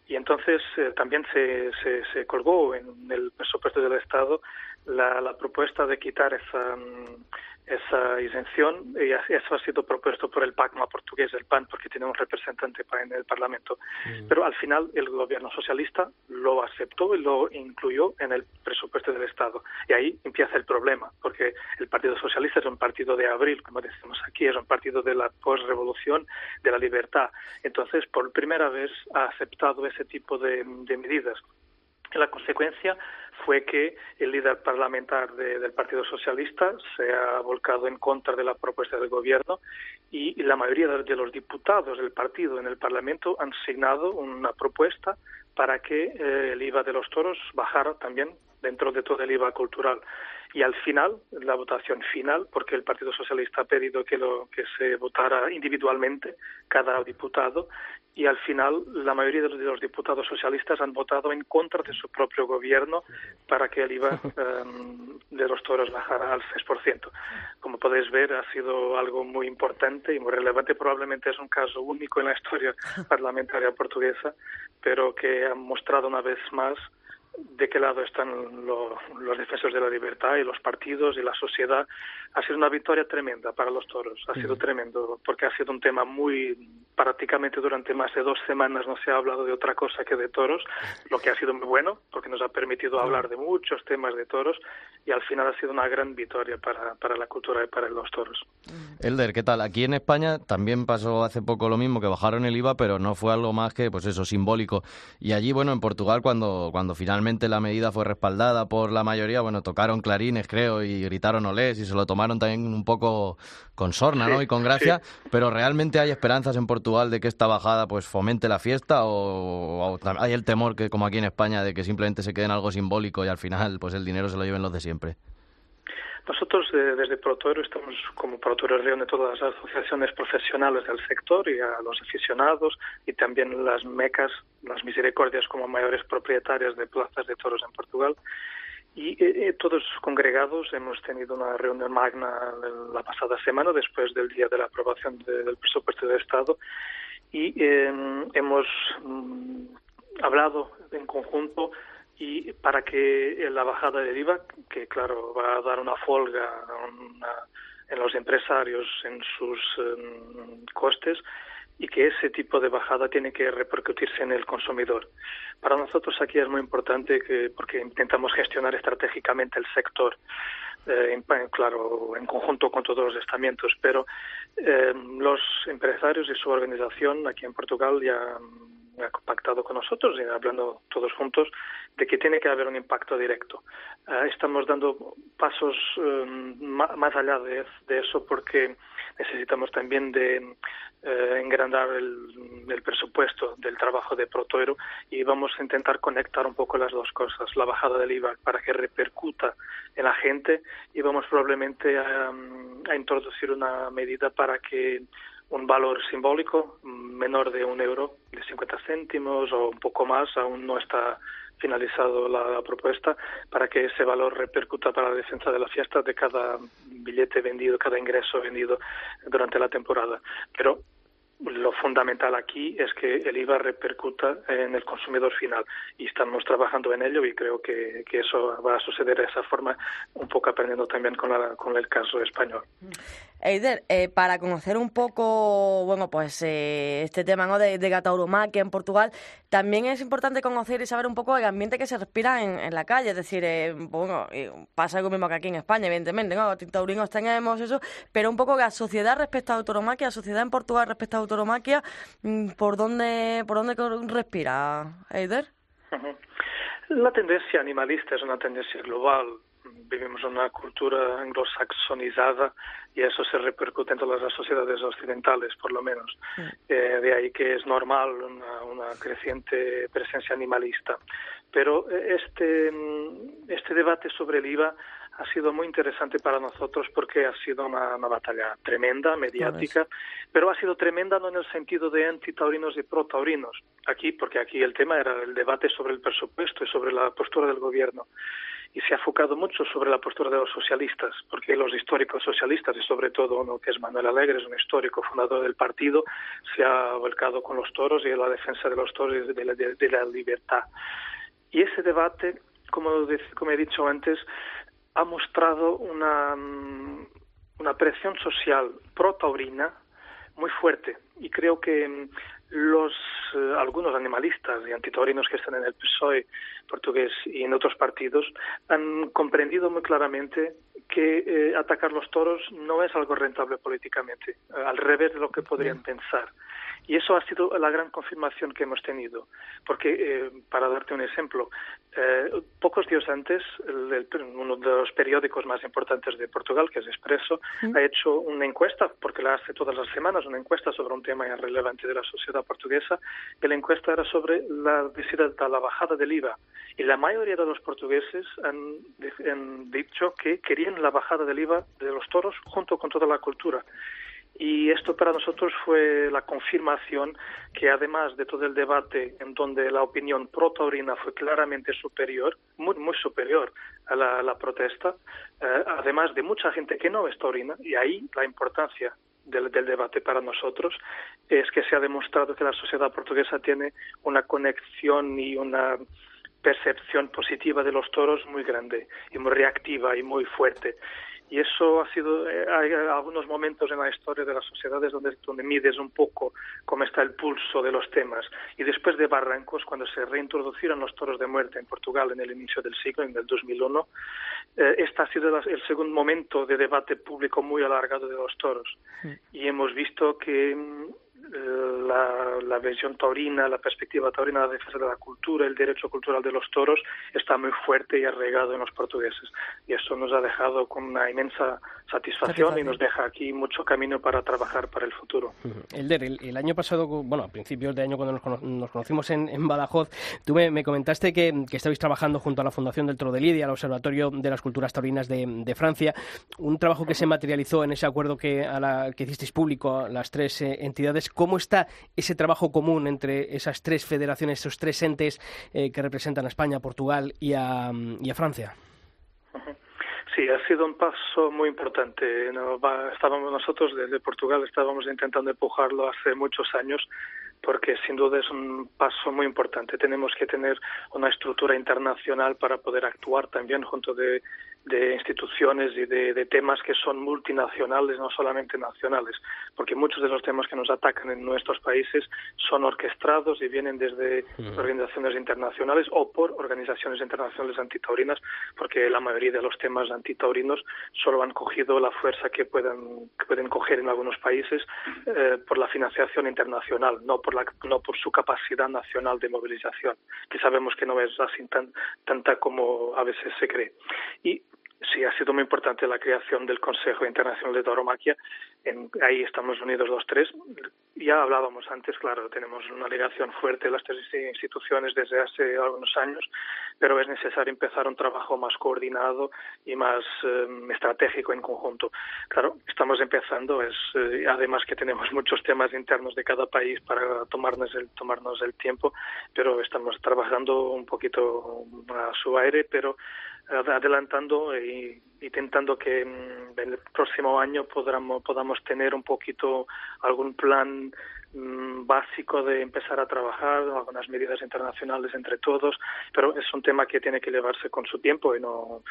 Y entonces eh, también se, se, se colgó en el presupuesto del Estado la, la propuesta de quitar esa, mm, esa isención y eso ha sido propuesto por el PACMA portugués, el PAN, porque tiene un representante en el Parlamento. Mm. Pero al final el gobierno socialista lo aceptó y lo incluyó en el presupuesto del Estado. Y ahí empieza el problema, porque el Partido Socialista es un partido de abril, como decimos aquí, es un partido de la postrevolución, de la libertad. Entonces, por primera vez ha aceptado ese tipo de medidas. La consecuencia fue que el líder parlamentar del Partido Socialista se ha volcado en contra de la propuesta del gobierno y la mayoría de los diputados del partido en el Parlamento han signado una propuesta para que eh, el IVA de los toros bajara también dentro de todo el IVA cultural. Y al final, la votación final, porque el Partido Socialista ha pedido que, lo, que se votara individualmente cada diputado, y al final la mayoría de los, diputados socialistas han votado en contra de su propio gobierno para que el IVA <laughs> em, de los toros bajara al 6%. Como podéis ver, ha sido algo muy importante y muy relevante. Probablemente es un caso único en la historia <laughs> parlamentaria portuguesa, pero que ha mostrado una vez más de qué lado están los defensores de la libertad y los partidos y la sociedad. Ha sido una victoria tremenda para los toros, ha sido tremendo, porque ha sido un tema muy, prácticamente durante más de dos semanas no se ha hablado de otra cosa que de toros, lo que ha sido muy bueno, porque nos ha permitido hablar de muchos temas de toros y al final ha sido una gran victoria para, para la cultura y para los toros.
Elder, ¿qué tal? Aquí en España también pasó hace poco lo mismo, que bajaron el IVA, pero no fue algo más que, pues eso, simbólico. Y allí, bueno, en Portugal, cuando, cuando finalmente la medida fue respaldada por la mayoría, bueno, tocaron clarines, creo, y gritaron olés, y se lo tomaron también un poco con sorna, ¿no? Y con gracia, pero ¿realmente hay esperanzas en Portugal de que esta bajada, pues, fomente la fiesta, o, o hay el temor que, como aquí en España, de que simplemente se quede en algo simbólico y al final, pues, el dinero se lo lleven los de siempre?
Nosotros eh, desde ProToro estamos como ProToro reúne todas las asociaciones profesionales del sector y a los aficionados y también las mecas, las misericordias como mayores propietarias de plazas de toros en Portugal. Y eh, eh, todos congregados hemos tenido una reunión magna la pasada semana después del día de la aprobación del presupuesto de Estado y hemos mm, hablado en conjunto y para que la bajada del IVA, que claro va a dar una folga en los empresarios en sus em, costes, y que ese tipo de bajada tiene que repercutirse en el consumidor. Para nosotros aquí es muy importante que, porque intentamos gestionar estratégicamente el sector, eh, claro, en conjunto con todos los estamentos, pero em, los empresarios y su organización aquí en Portugal ya ha pactado con nosotros y hablando todos juntos de que tiene que haber un impacto directo. Eh, estamos dando pasos eh, más allá de, eso porque necesitamos también de eh, engrandar el, presupuesto del trabajo de Protoero y vamos a intentar conectar un poco las dos cosas, la bajada del IVA para que repercuta en la gente y vamos probablemente a introducir una medida para que un valor simbólico menor de un euro, de 50 céntimos o un poco más, aún no está finalizado la, propuesta, para que ese valor repercuta para la defensa de la fiesta de cada billete vendido, cada ingreso vendido durante la temporada. Pero lo fundamental aquí es que el IVA repercuta en el consumidor final y estamos trabajando en ello y creo que, eso va a suceder de esa forma, un poco aprendiendo también con, la, con el caso español.
Eider, eh, para conocer un poco, bueno, pues eh, este tema ¿no? de, de Gatauromaquia en Portugal, también es importante conocer y saber un poco el ambiente que se respira en, la calle, es decir, eh, bueno, pasa algo mismo que aquí en España, evidentemente, ¿no? Taurinos tenemos eso, pero un poco la sociedad respecto a autoromaquia, la sociedad en Portugal respecto a autoromaquia, mm, ¿por dónde, por dónde respira, Eider?
La tendencia animalista es una tendencia global vivimos una cultura anglosaxonizada y eso se repercute en todas las sociedades occidentales, por lo menos. Eh, de ahí que es normal una, creciente presencia animalista. Pero eh, este, este debate sobre el IVA ha sido muy interesante para nosotros porque ha sido una, batalla tremenda, mediática, pero ha sido tremenda no en el sentido de antitaurinos y pro-taurinos, aquí, porque aquí el tema era el debate sobre el presupuesto y sobre la postura del gobierno y se ha enfocado mucho sobre la postura de los socialistas, porque los históricos socialistas, y sobre todo uno que es Manuel Alegre, es un histórico fundador del partido, se ha volcado con los toros y en la defensa de los toros y de la, de, la libertad. Y ese debate, como, como he dicho antes, ha mostrado una, una presión social pro-taurina muy fuerte y creo que mm, los eh, algunos animalistas y antitaurinos que están en el PSOE portugués y en otros partidos han comprendido muy claramente que eh, atacar los toros no es algo rentable políticamente, eh, al revés de lo que podrían pensar. Y eso ha sido la gran confirmación que hemos tenido. Porque, eh, para darte un ejemplo, eh, pocos días antes, uno de los periódicos más importantes de Portugal, que es Expreso, ha hecho una encuesta, porque la hace todas las semanas, una encuesta sobre un tema relevante de la sociedad portuguesa, y la encuesta era sobre la visita la bajada del IVA. Y la mayoría de los portugueses han, han dicho que querían la bajada del IVA de los toros junto con toda la cultura. Y esto para nosotros fue la confirmación que además de todo el debate en donde la opinión pro-taurina fue claramente superior, muy, muy superior a la, protesta, eh, además de mucha gente que no es taurina, y ahí la importancia del, del, debate para nosotros es que se ha demostrado que la sociedad portuguesa tiene una conexión y una percepción positiva de los toros muy grande y muy reactiva y muy fuerte y eso ha sido eh, hay algunos momentos en la historia de las sociedades donde donde mides un poco cómo está el pulso de los temas. Y después de Barrancos cuando se reintroducieron los toros de muerte en Portugal en el inicio del siglo en el 2001 eh, este ha sido el segundo momento de debate público muy alargado de los toros. Y hemos visto que mm, la, la, visión taurina, la perspectiva taurina, la defensa de la cultura, el derecho cultural de los toros está muy fuerte y arraigado en los portugueses. Y eso nos ha dejado con una inmensa satisfacción y nos deja aquí mucho camino para trabajar para el futuro. <laughs>
Elder, el, año pasado, bueno, a principios de año cuando nos, conocimos en, en, Badajoz, tú me, comentaste que, que, estabais trabajando junto a la Fundación del Toro de Lidia, al Observatorio de las Culturas Taurinas de, de Francia, un trabajo que se materializó en ese acuerdo que, a la, que hicisteis público a las tres eh, entidades ¿Cómo está ese trabajo común entre esas tres federaciones, esos tres entes eh, que representan a España, Portugal y a, Francia?
Sí, ha sido un paso muy importante. estábamos nosotros desde Portugal estábamos intentando empujarlo hace muchos años porque sin duda es un paso muy importante. Tenemos que tener una estructura internacional para poder actuar también junto de de instituciones y de, temas que son multinacionales, no solamente nacionales, porque muchos de los temas que nos atacan en nuestros países son orquestados y vienen desde organizaciones internacionales o por organizaciones internacionales antitaurinas, porque la mayoría de los temas antitaurinos solo han cogido la fuerza que pueden, pueden coger en algunos países eh, por la financiación internacional, no por, la, no por su capacidad nacional de movilización, que sabemos que no es así tan, tanta como a veces se cree. Y sí ha sido muy importante la creación del Consejo Internacional de Tauromaquia. En, ahí estamos unidos los tres. Ya hablábamos antes, claro, tenemos una ligación fuerte las tres instituciones desde hace algunos años, pero es necesario empezar un trabajo más coordinado y más em, estratégico en conjunto. Claro, estamos empezando, es eh, además que tenemos <laughs> muchos temas internos de cada país para tomarnos el, tomarnos el tiempo, pero estamos trabajando un poquito a su aire, pero adelantando y intentando que mm, el próximo año podamos, podamos tener un poquito algún plan básico de empezar a trabajar, algunas medidas internacionales entre todos, pero es un tema que tiene que llevarse con su tiempo y no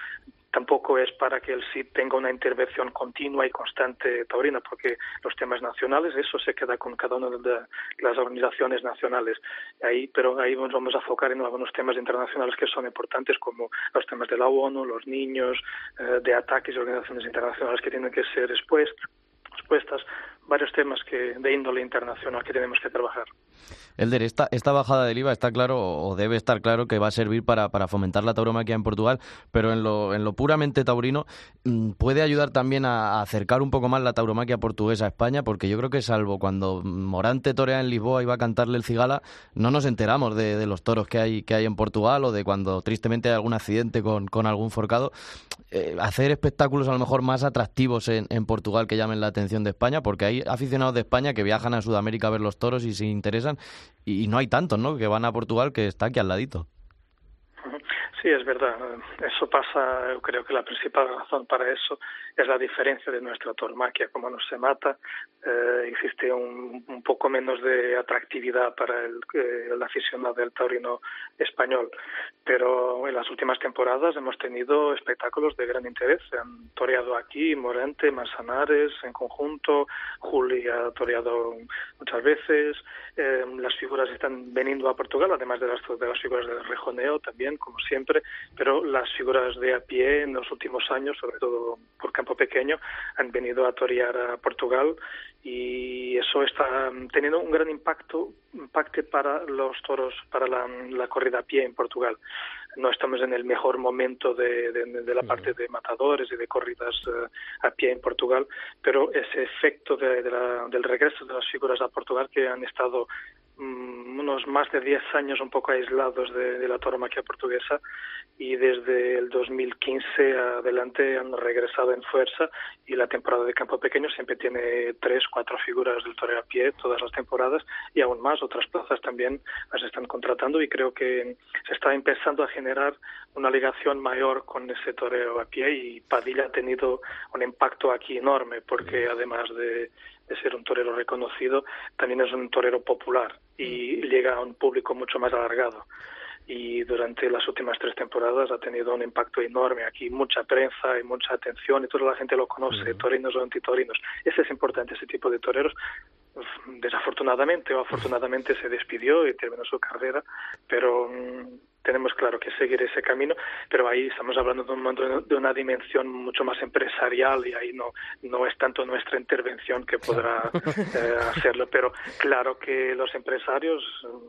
tampoco es para que el SID tenga una intervención continua y constante taurina, porque los temas nacionales, eso se queda con cada una de las organizaciones nacionales. Ahí, pero ahí nos vamos a enfocar en algunos temas internacionales que son importantes, como los temas de la ONU, los niños, eh, de ataques y organizaciones internacionales que tienen que ser expuestas varios temas que de índole internacional que tenemos que trabajar.
Elder, esta, esta bajada del IVA está claro, o debe estar claro, que va a servir para, fomentar la tauromaquia en Portugal, pero en lo, en lo puramente taurino, mm, ¿puede ayudar también a, acercar un poco más la tauromaquia portuguesa a España? Porque yo creo que salvo cuando Morante torea en Lisboa y va a cantarle el cigala, no nos enteramos de, los toros que hay, que hay en Portugal o de cuando tristemente hay algún accidente con, con algún forcado. Eh, hacer espectáculos a lo mejor más atractivos en, en Portugal que llamen la atención de España, porque hay aficionados de España que viajan a Sudamérica a ver los toros y se interesan y, no hay tantos, ¿no? Que van a Portugal que está aquí al ladito.
Sí, es verdad. Eso pasa, yo creo que la principal razón para eso es la diferencia de nuestra tauromaquia. Como no se mata, eh, existe un, poco menos de atractividad para el, eh, el, aficionado del taurino español. Pero en las últimas temporadas hemos tenido espectáculos de gran interés. Se han toreado aquí Morente, Manzanares en conjunto, Juli ha toreado muchas veces. Eh, las figuras están veniendo a Portugal, además de las, de las figuras del rejoneo también, como siempre, pero las figuras de a pie en los últimos años, sobre todo por campo pequeño, han venido a torear a Portugal y eso está teniendo un gran impacto, impacto para los toros, para la, la corrida a pie en Portugal. No estamos en el mejor momento de, de, de la parte de matadores y de corridas uh, a pie en Portugal, pero ese efecto de, la, del regreso de las figuras a Portugal que han estado unos más de 10 años un poco aislados de, la tauromaquia portuguesa y desde el 2015 adelante han regresado en fuerza y la temporada de campo pequeño siempre tiene tres, cuatro figuras del toreo a pie todas las temporadas y aún más otras plazas también las están contratando y creo que se está empezando a generar una ligación mayor con ese toreo a pie y Padilla ha tenido un impacto aquí enorme porque además de, de ser un torero reconocido también es un torero popular y llega a un público mucho más alargado y durante las últimas tres temporadas ha tenido un impacto enorme aquí, mucha prensa y mucha atención y toda la gente lo conoce, torinos o antitorinos. Ese es importante, ese tipo de toreros. Desafortunadamente o afortunadamente se despidió y terminó su carrera, pero tenemos claro que seguir ese camino, pero ahí estamos hablando de, un, de una dimensión mucho más empresarial y ahí no, no es tanto nuestra intervención que podrá <laughs> eh, hacerlo, pero claro que los empresarios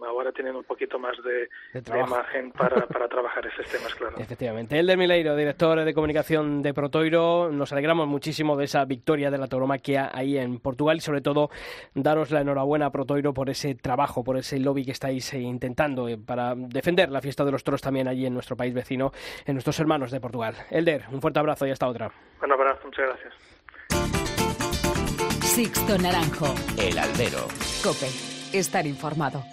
ahora tienen un poquito más de, de, de margen para, para trabajar esos temas, claro.
Efectivamente. El de Mileiro, director de comunicación de Protoiro, nos alegramos muchísimo de esa victoria de la tauromaquia ahí en Portugal y sobre todo daros la enhorabuena a Protoiro por ese trabajo, por ese lobby que estáis intentando eh, para defender la fiesta de los toros también allí en nuestro país vecino, en nuestros hermanos de Portugal. Elder, un fuerte abrazo y hasta otra.
Un abrazo, muchas gracias.
Sixto Naranjo.
El Albero.
Cope. Estar informado.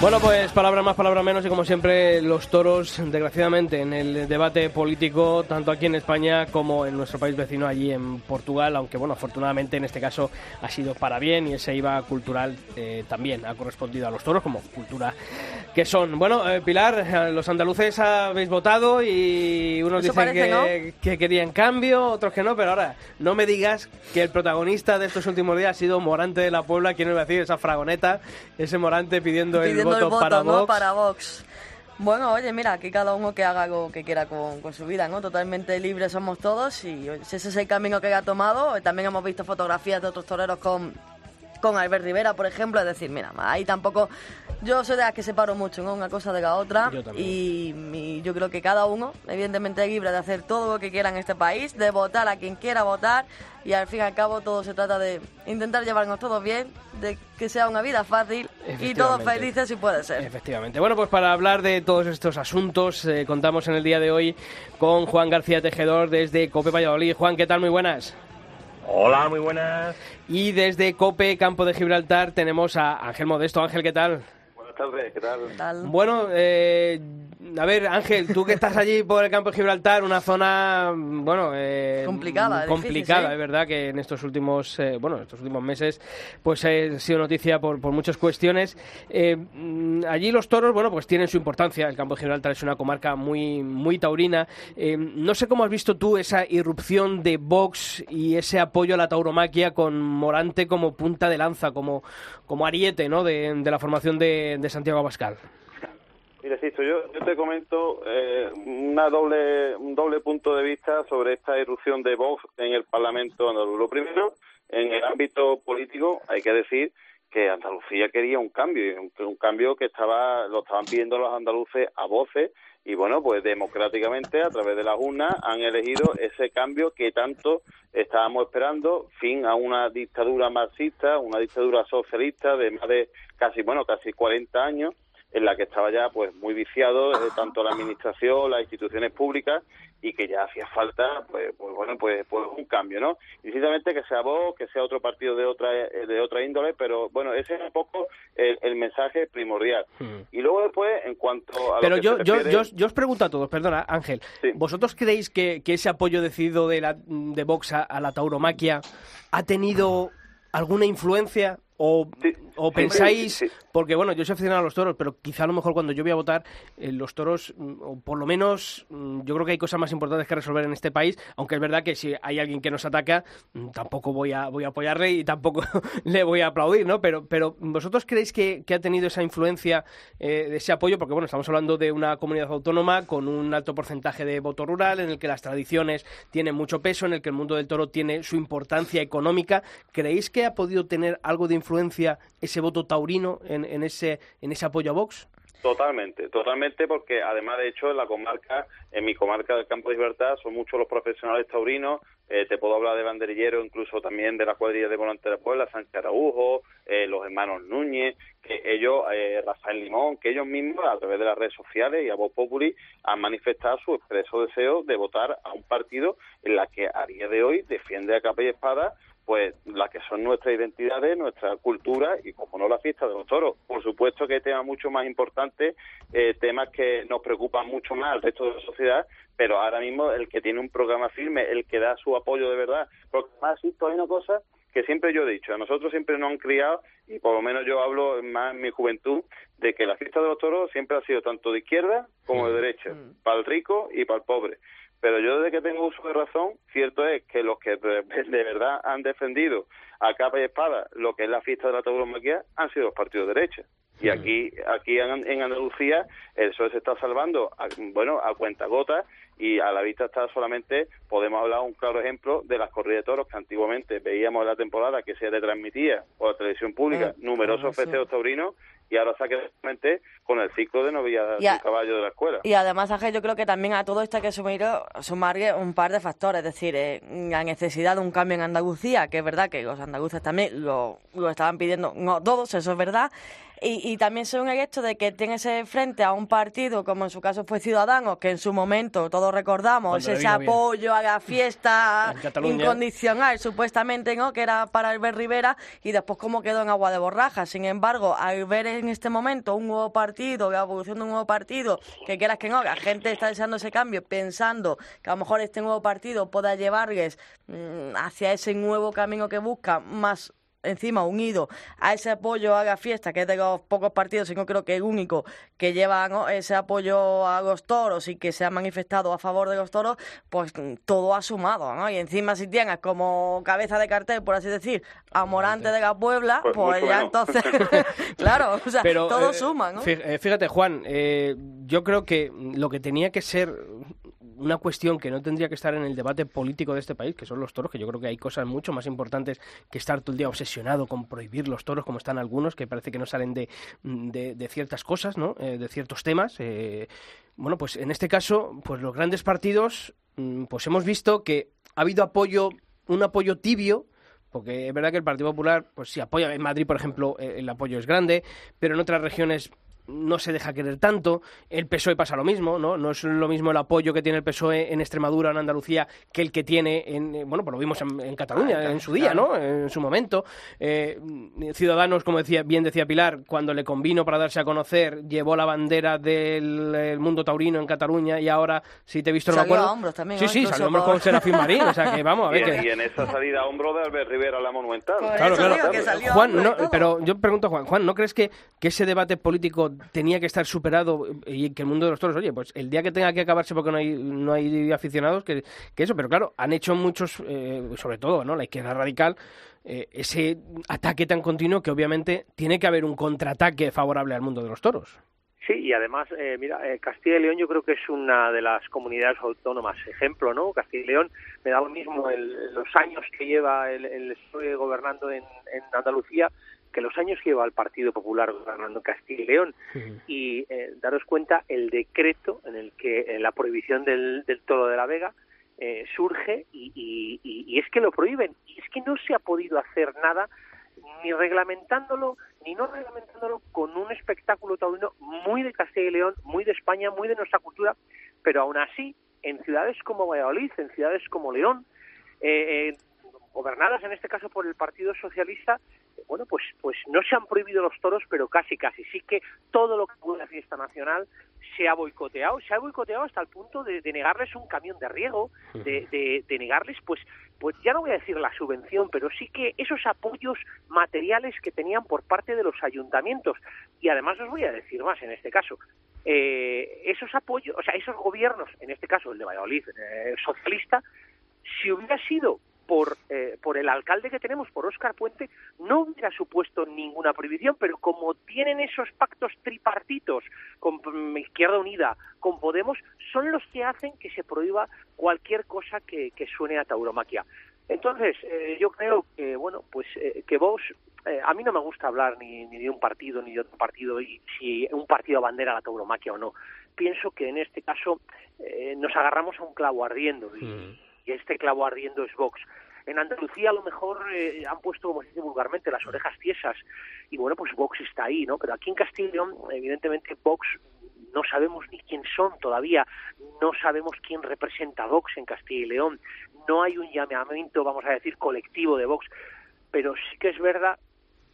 Bueno, pues palabras más, palabras menos y como siempre los toros, desgraciadamente, en el debate político, tanto aquí en España como en nuestro país vecino, allí en Portugal, aunque bueno, afortunadamente en este caso ha sido para bien y ese IVA cultural eh, también ha correspondido a los toros como cultura que son. Bueno, eh, Pilar, los andaluces habéis votado y unos dicen
parece,
que,
¿no?
que querían cambio, otros que no, pero ahora no me digas que el protagonista de estos últimos días ha sido Morante de la Puebla, quien iba a decir esa fragoneta, ese Morante pidiendo,
pidiendo
el voto,
el voto
para
¿no?
Vox.
para Vox. Bueno, oye, mira, que cada uno que haga lo que quiera con, con, su vida, ¿no? Totalmente libres somos todos y ese es el camino que ha tomado, también hemos visto fotografías de otros toreros con, con Albert Rivera, por ejemplo, es decir, mira, ahí tampoco... Yo soy de las que separo mucho, ¿no? Una cosa de la otra y, y yo creo que cada uno, evidentemente, es libre de hacer todo lo que quiera en este país, de votar a quien quiera votar y al fin y al cabo todo se trata de intentar llevarnos todos bien, de que sea una vida fácil y todos felices si puede ser.
Efectivamente. Bueno, pues para hablar de todos estos asuntos eh, contamos en el día de hoy con Juan García Tejedor desde Cope Valladolid. Juan, ¿qué tal? Muy buenas.
Hola, muy buenas.
Y desde Cope, Campo de Gibraltar, tenemos a Ángel Modesto. Ángel, ¿qué tal?
Buenas tardes, ¿qué tal?
¿Qué tal?
Bueno, eh, a ver, Ángel, tú que estás allí por el campo de Gibraltar, una zona, bueno, eh,
complicada,
complicada,
difícil, ¿sí?
es verdad que en estos últimos, eh, bueno, estos últimos meses, pues ha sido noticia por, por muchas cuestiones. Eh, allí los toros, bueno, pues tienen su importancia. El campo de Gibraltar es una comarca muy, muy taurina. Eh, no sé cómo has visto tú esa irrupción de Vox y ese apoyo a la tauromaquia con Morante como punta de lanza, como, como ariete, ¿no? De, la formación de, de Santiago Abascal.
Mira, Sisto, yo, yo te comento eh, una doble, un doble punto de vista sobre esta irrupción de Vox en el Parlamento andaluz. Lo primero, en el ámbito político, hay que decir que Andalucía quería un cambio, un, un cambio que estaba lo estaban pidiendo los andaluces a voces y bueno, pues democráticamente a través de las urnas han elegido ese cambio que tanto estábamos esperando, fin a una dictadura marxista, una dictadura socialista de más de casi, bueno, casi 40 años en la que estaba ya pues muy viciado eh, tanto la administración, las instituciones públicas y que ya hacía falta pues, pues bueno pues, pues un cambio, ¿no? Y simplemente que sea vos, que sea otro partido de otra de otra índole, pero bueno ese es un poco el, mensaje primordial. Y luego después en cuanto a
pero
lo que
yo,
se
yo,
refiere-
yo, os- yo os pregunto a todos, perdona Ángel,
Sí.
¿vosotros creéis que, que ese apoyo decidido de, la, de Vox a, a la tauromaquia ha tenido alguna influencia o,
Sí,
o
sí,
pensáis,
sí,
porque bueno, yo soy aficionado a los toros, pero quizá a lo mejor cuando yo voy a votar, eh, los toros, mm, o por lo menos, mm, yo creo que hay cosas más importantes que resolver en este país, aunque es verdad que si hay alguien que nos ataca, mm, tampoco voy a, voy a apoyarle y tampoco <laughs> le voy a aplaudir, ¿no? Pero, pero ¿vosotros creéis que, que ha tenido esa influencia eh, de ese apoyo? Porque bueno, estamos hablando de una comunidad autónoma con un alto porcentaje de voto rural, en el que las tradiciones tienen mucho peso, en el que el mundo del toro tiene su importancia económica. ¿Creéis que ha podido tener algo de influencia ese voto taurino en, en ese, en ese apoyo a Vox?
Totalmente, totalmente, porque además, de hecho, en la comarca, en mi comarca del Campo de Libertad, son muchos los profesionales taurinos. eh, te puedo hablar de banderillero, incluso también de la cuadrilla de Volante de Puebla, Sánchez Araujo, eh, los hermanos Núñez, que ellos, eh, Rafael Limón, que ellos mismos, a través de las redes sociales y a Voz Populi, han manifestado su expreso deseo de votar a un partido en la que a día de hoy defiende a capa y espada pues las que son nuestras identidades, nuestra cultura y, como no, la fiesta de los toros. Por supuesto que hay temas mucho más importantes, eh, temas que nos preocupan mucho más al resto de la sociedad, pero ahora mismo el que tiene un programa firme, el que da su apoyo de verdad, porque más esto hay una cosa que siempre yo he dicho, a nosotros siempre nos han criado, y por lo menos yo hablo más en mi juventud, de que la fiesta de los toros siempre ha sido tanto de izquierda como de derecha, para el rico y para el pobre. Pero yo desde que tengo uso de razón, cierto es que los que de, de verdad han defendido a capa y espada lo que es la fiesta de la tauromaquia han sido los partidos de derecha. Y aquí, aquí en, en Andalucía, el PSOE se está salvando, a- bueno, a cuenta gota y a la vista está solamente, podemos hablar un claro ejemplo de las corridas de toros que antiguamente veíamos en la temporada que se retransmitía por la televisión pública, numerosos festejos taurinos y ahora se ha quedado con el ciclo de novia del caballo de la escuela.
Y además, Ángel, yo creo que también a todo esto hay que sumir, sumarle un par de factores. Es decir, eh, la necesidad de un cambio en Andalucía, que es verdad que los andaluces también lo, lo estaban pidiendo, no todos, eso es verdad. Y, y también según el hecho de que tienes frente a un partido, como en su caso fue Ciudadanos, que en su momento, todos recordamos, ese
bien.
apoyo a la <laughs> fiesta incondicional, supuestamente, ¿no? Que era para Albert Rivera, y después cómo quedó en agua de borraja. Sin embargo, al ver en este momento un nuevo partido, la evolución de un nuevo partido, que quieras que no, la gente está deseando ese cambio, pensando que a lo mejor este nuevo partido pueda llevarles mm, hacia ese nuevo camino que buscan, más encima unido a ese apoyo a la fiesta, que es de los pocos partidos, y no creo que el único que lleva ¿no? ese apoyo a los toros y que se ha manifestado a favor de los toros, pues mm, todo ha sumado, ¿no? Y encima si tienes como cabeza de cartel, por así decir, a Morante de la Puebla,
Pues
pues, ya entonces, <laughs> claro, o sea,
Pero,
todo
eh,
suma, ¿no?
eh, Fíjate, Juan, eh, yo creo que lo que tenía que ser una cuestión que no tendría que estar en el debate político de este país, que son los toros, que yo creo que hay cosas mucho más importantes que estar todo el día obsesionado con prohibir los toros, como están algunos, que parece que no salen de, de, ciertas cosas, ¿no? Eh, de ciertos temas. eh, bueno, pues en este caso, pues los grandes partidos, mm, pues hemos visto que ha habido apoyo, un apoyo tibio, porque es verdad que el Partido Popular, pues sí apoya. En Madrid, por ejemplo, eh, el apoyo es grande, pero en otras regiones no se deja querer tanto. El PSOE pasa lo mismo, ¿no? No es lo mismo el apoyo que tiene el PSOE en Extremadura, en Andalucía, que el que tiene en, eh, bueno, pues lo vimos en, en Cataluña en su día, ¿no? En su momento. Eh, Ciudadanos, como decía, bien decía Pilar, cuando le convino para darse a conocer, llevó la bandera del el mundo taurino en Cataluña y ahora, si te he visto, no me
Salió
acuerdo.
a hombros también,
Sí,
¿no?
sí, salió a hombros con Serafín Marín, o sea que <laughs> vamos a
Y
ver
en,
que...
y en esa salida a hombro de Albert Rivera la Monumental.
Por
Claro, claro.
que salió
Juan,
y
no, pero yo pregunto a Juan, Juan, ¿no crees que, que ese debate político tenía que estar superado y que el mundo de los toros, oye, pues el día que tenga que acabarse porque no hay, no hay aficionados, que, que eso, pero claro, han hecho muchos, eh, sobre todo, ¿no? La izquierda radical, eh, ese ataque tan continuo que obviamente tiene que haber un contraataque favorable al mundo de los toros.
Sí, y además, eh, mira, eh, Castilla y León yo creo que es una de las comunidades autónomas ejemplo, ¿no? Castilla y León me da lo mismo el- los años que lleva el, el gobernando en, en Andalucía que los años que lleva el Partido Popular gobernando Castilla y León y eh, daros cuenta el decreto en el que eh, la prohibición del, del toro de la Vega eh, surge y, y, y, es que lo prohíben. Y es que no se ha podido hacer nada ni reglamentándolo ni no reglamentándolo con un espectáculo taurino muy de Castilla y León, muy de España, muy de nuestra cultura, pero aún así en ciudades como Valladolid, en ciudades como León, eh, eh, gobernadas en este caso por el Partido Socialista, bueno, pues, pues no se han prohibido los toros, pero casi, casi. Sí que todo lo que fue la fiesta nacional se ha boicoteado, se ha boicoteado hasta el punto de, de negarles un camión de riego, de, de, de, negarles, pues, pues ya no voy a decir la subvención, pero sí que esos apoyos materiales que tenían por parte de los ayuntamientos. Y además os voy a decir más en este caso. Eh, esos apoyos, o sea, esos gobiernos, en este caso el de Valladolid, eh, socialista, si hubiera sido por, eh, por el alcalde que tenemos, por Óscar Puente, no hubiera supuesto ninguna prohibición, pero como tienen esos pactos tripartitos con Izquierda Unida, con Podemos, son los que hacen que se prohíba cualquier cosa que, que suene a tauromaquia. Entonces, eh, yo creo que, bueno, pues eh, que vos, eh, a mí no me gusta hablar ni, ni de un partido ni de otro partido y si un partido bandera la tauromaquia o no. Pienso que en este caso eh, nos agarramos a un clavo ardiendo y, mm. Y este clavo ardiendo es Vox. En Andalucía a lo mejor eh, han puesto, como se dice vulgarmente, las orejas tiesas y bueno, pues Vox está ahí, ¿no? Pero aquí en Castilla y León, evidentemente, Vox no sabemos ni quién son todavía, no sabemos quién representa Vox en Castilla y León, no hay un llamamiento, vamos a decir, colectivo de Vox, pero sí que es verdad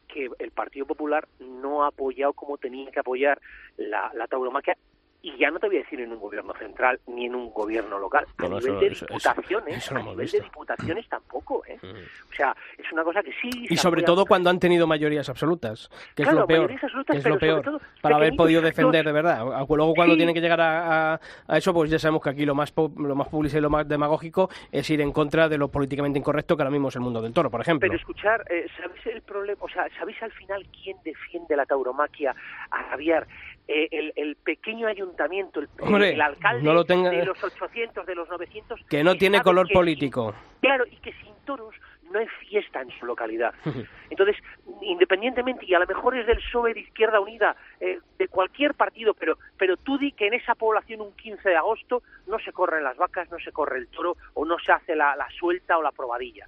que el Partido Popular no ha apoyado como tenía que apoyar la, la tauromaquia y ya no te voy a decir en un gobierno central ni en un gobierno local, a
No,
nivel
eso-
de diputaciones,
eso
a nivel de diputaciones tampoco, ¿eh?
Mm.
O sea, es una cosa que sí...
Y sobre todo cuando han tenido mayorías absolutas, que es
Claro,
lo peor.
absolutas,
es lo peor.
todo
Para haber podido defender de verdad. Luego cuando
Sí.
tienen que llegar a, a- a eso, pues ya sabemos que aquí lo más lo más publicista y lo más demagógico es ir en contra de lo políticamente incorrecto que ahora mismo es el mundo del toro, por ejemplo.
Pero escuchar, eh, ¿sabéis el problema? O sea, ¿sabéis al final quién defiende la tauromaquia a Javier? Eh, el, el pequeño ayuntamiento, el,
Hombre,
el alcalde
no lo tenga-
de los 800, de los 900...
que no tiene color
que
político.
claro, y que sin toros no hay fiesta en su localidad. <laughs> Entonces, independientemente, y a lo mejor es del PSOE, de Izquierda Unida, eh, de cualquier partido, pero, pero tú di que en esa población un 15 de agosto no se corren las vacas, no se corre el toro, o no se hace la, la suelta o la probadilla.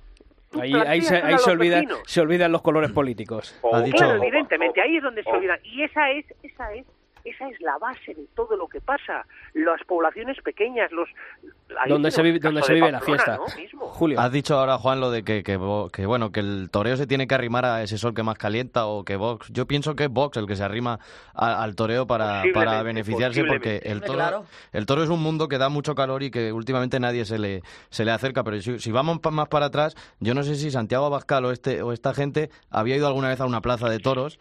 Ahí, ahí, se, ahí se, olvida, se olvidan los colores políticos.
Ha dicho-
Claro, evidentemente, ahí es donde se
o-
olvidan. Y esa es, esa es, esa es la base de todo lo que pasa. Las poblaciones pequeñas, los
Donde se vive, donde se vive la fiesta. Julio.
Has dicho ahora, Juan, lo de que, que, Vo- que, bueno, que el toreo se tiene que arrimar a ese sol que más calienta o que Vox. Yo pienso que es Vox el que se arrima a- al toreo para, para beneficiarse porque el toro,
claro.
el toro es un mundo que da mucho calor y que últimamente nadie se le, se le acerca. Pero si, si vamos más para atrás, yo no sé si Santiago Abascal o, este, o esta gente había ido alguna vez a una plaza de toros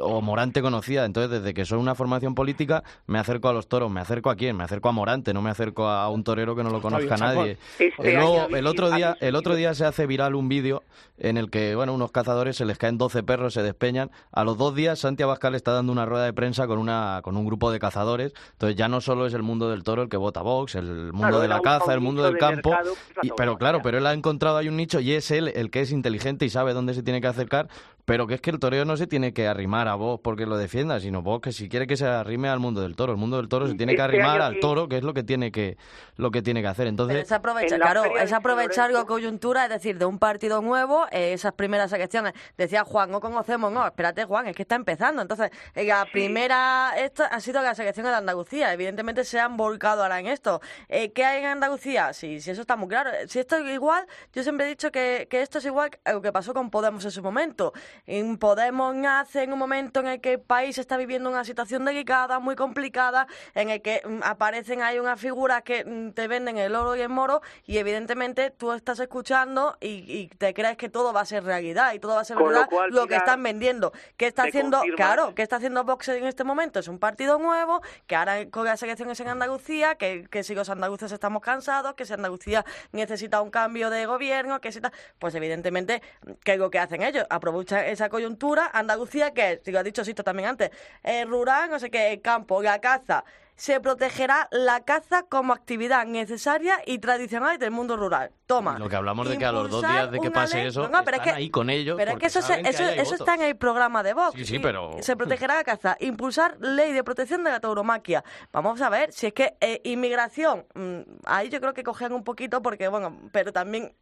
o Morante conocía. Entonces, desde que soy una formación política, me acerco a los toros. ¿Me acerco a quién? Me acerco a Morante, no me acerco a un torero que no lo conozca nadie.
Este
Y luego, el otro día, el otro día se hace viral un vídeo en el que, bueno, unos cazadores se les caen 12 perros, se despeñan. A los dos días, Santi Abascal está dando una rueda de prensa con una con un grupo de cazadores. Entonces ya no solo es el mundo del toro el que vota Vox, el mundo
Claro,
de la caza, el
un
mundo del
de
campo.
mercado, la
Y- pero claro, pero él ha encontrado ahí un nicho y es él el que es inteligente y sabe dónde se tiene que acercar. Pero que es que el toreo no se tiene que arrimar a Vox porque lo defienda, sino Vox que si quiere que se arrime al mundo del toro. El mundo del toro se tiene que
Este
arrimar al
sí.
toro, que es lo que tiene que lo que tiene que hacer.
Pero
Entonces,
es aprovechar,
en la
claro,
de
es aprovechar la coyuntura, es decir, de un partido nuevo, eh, esas primeras elecciones. Decía Juan, no conocemos, no, espérate Juan, es que está empezando. Entonces, eh, la primera, esta ha sido la selección de Andalucía. Evidentemente se han volcado ahora en esto. Eh, ¿Qué hay en Andalucía? Sí, sí, eso está muy claro. Si esto es igual, yo siempre he dicho que, que esto es igual a lo que pasó con Podemos en su momento. En Podemos nace en un momento en el que el país está viviendo una situación delicada, muy complicada, en el que mm, aparecen ahí unas figuras que mm, te venden el oro y el moro y evidentemente tú estás escuchando y, y te crees que todo va a ser realidad y todo va a ser
Con lo
verdad
cual,
lo que están vendiendo. ¿Qué está haciendo? Claro, ¿qué está haciendo Vox en este momento? Es un partido nuevo, que ahora con las elecciones en Andalucía, que, que si los andaluces estamos cansados, que si Andalucía necesita un cambio de gobierno, que si tal, pues evidentemente, ¿qué es lo que hacen ellos? Aprovechan esa coyuntura. Andalucía, que es, si lo ha dicho Sisto también antes, eh, rural, no sé qué, el campo, la caza. se protegerá la caza como actividad necesaria y tradicional del mundo rural. Toma.
Lo que hablamos de que a los dos días de que pase
ley-
eso,
No, es que-
ahí con ellos.
Pero es que eso, se-
que
eso, está en el programa de Vox.
Sí, sí, pero-
Se protegerá la caza. Impulsar ley de protección de la tauromaquia. Vamos a ver, si es que eh, inmigración, mm, ahí yo creo que cogen un poquito porque, bueno, pero también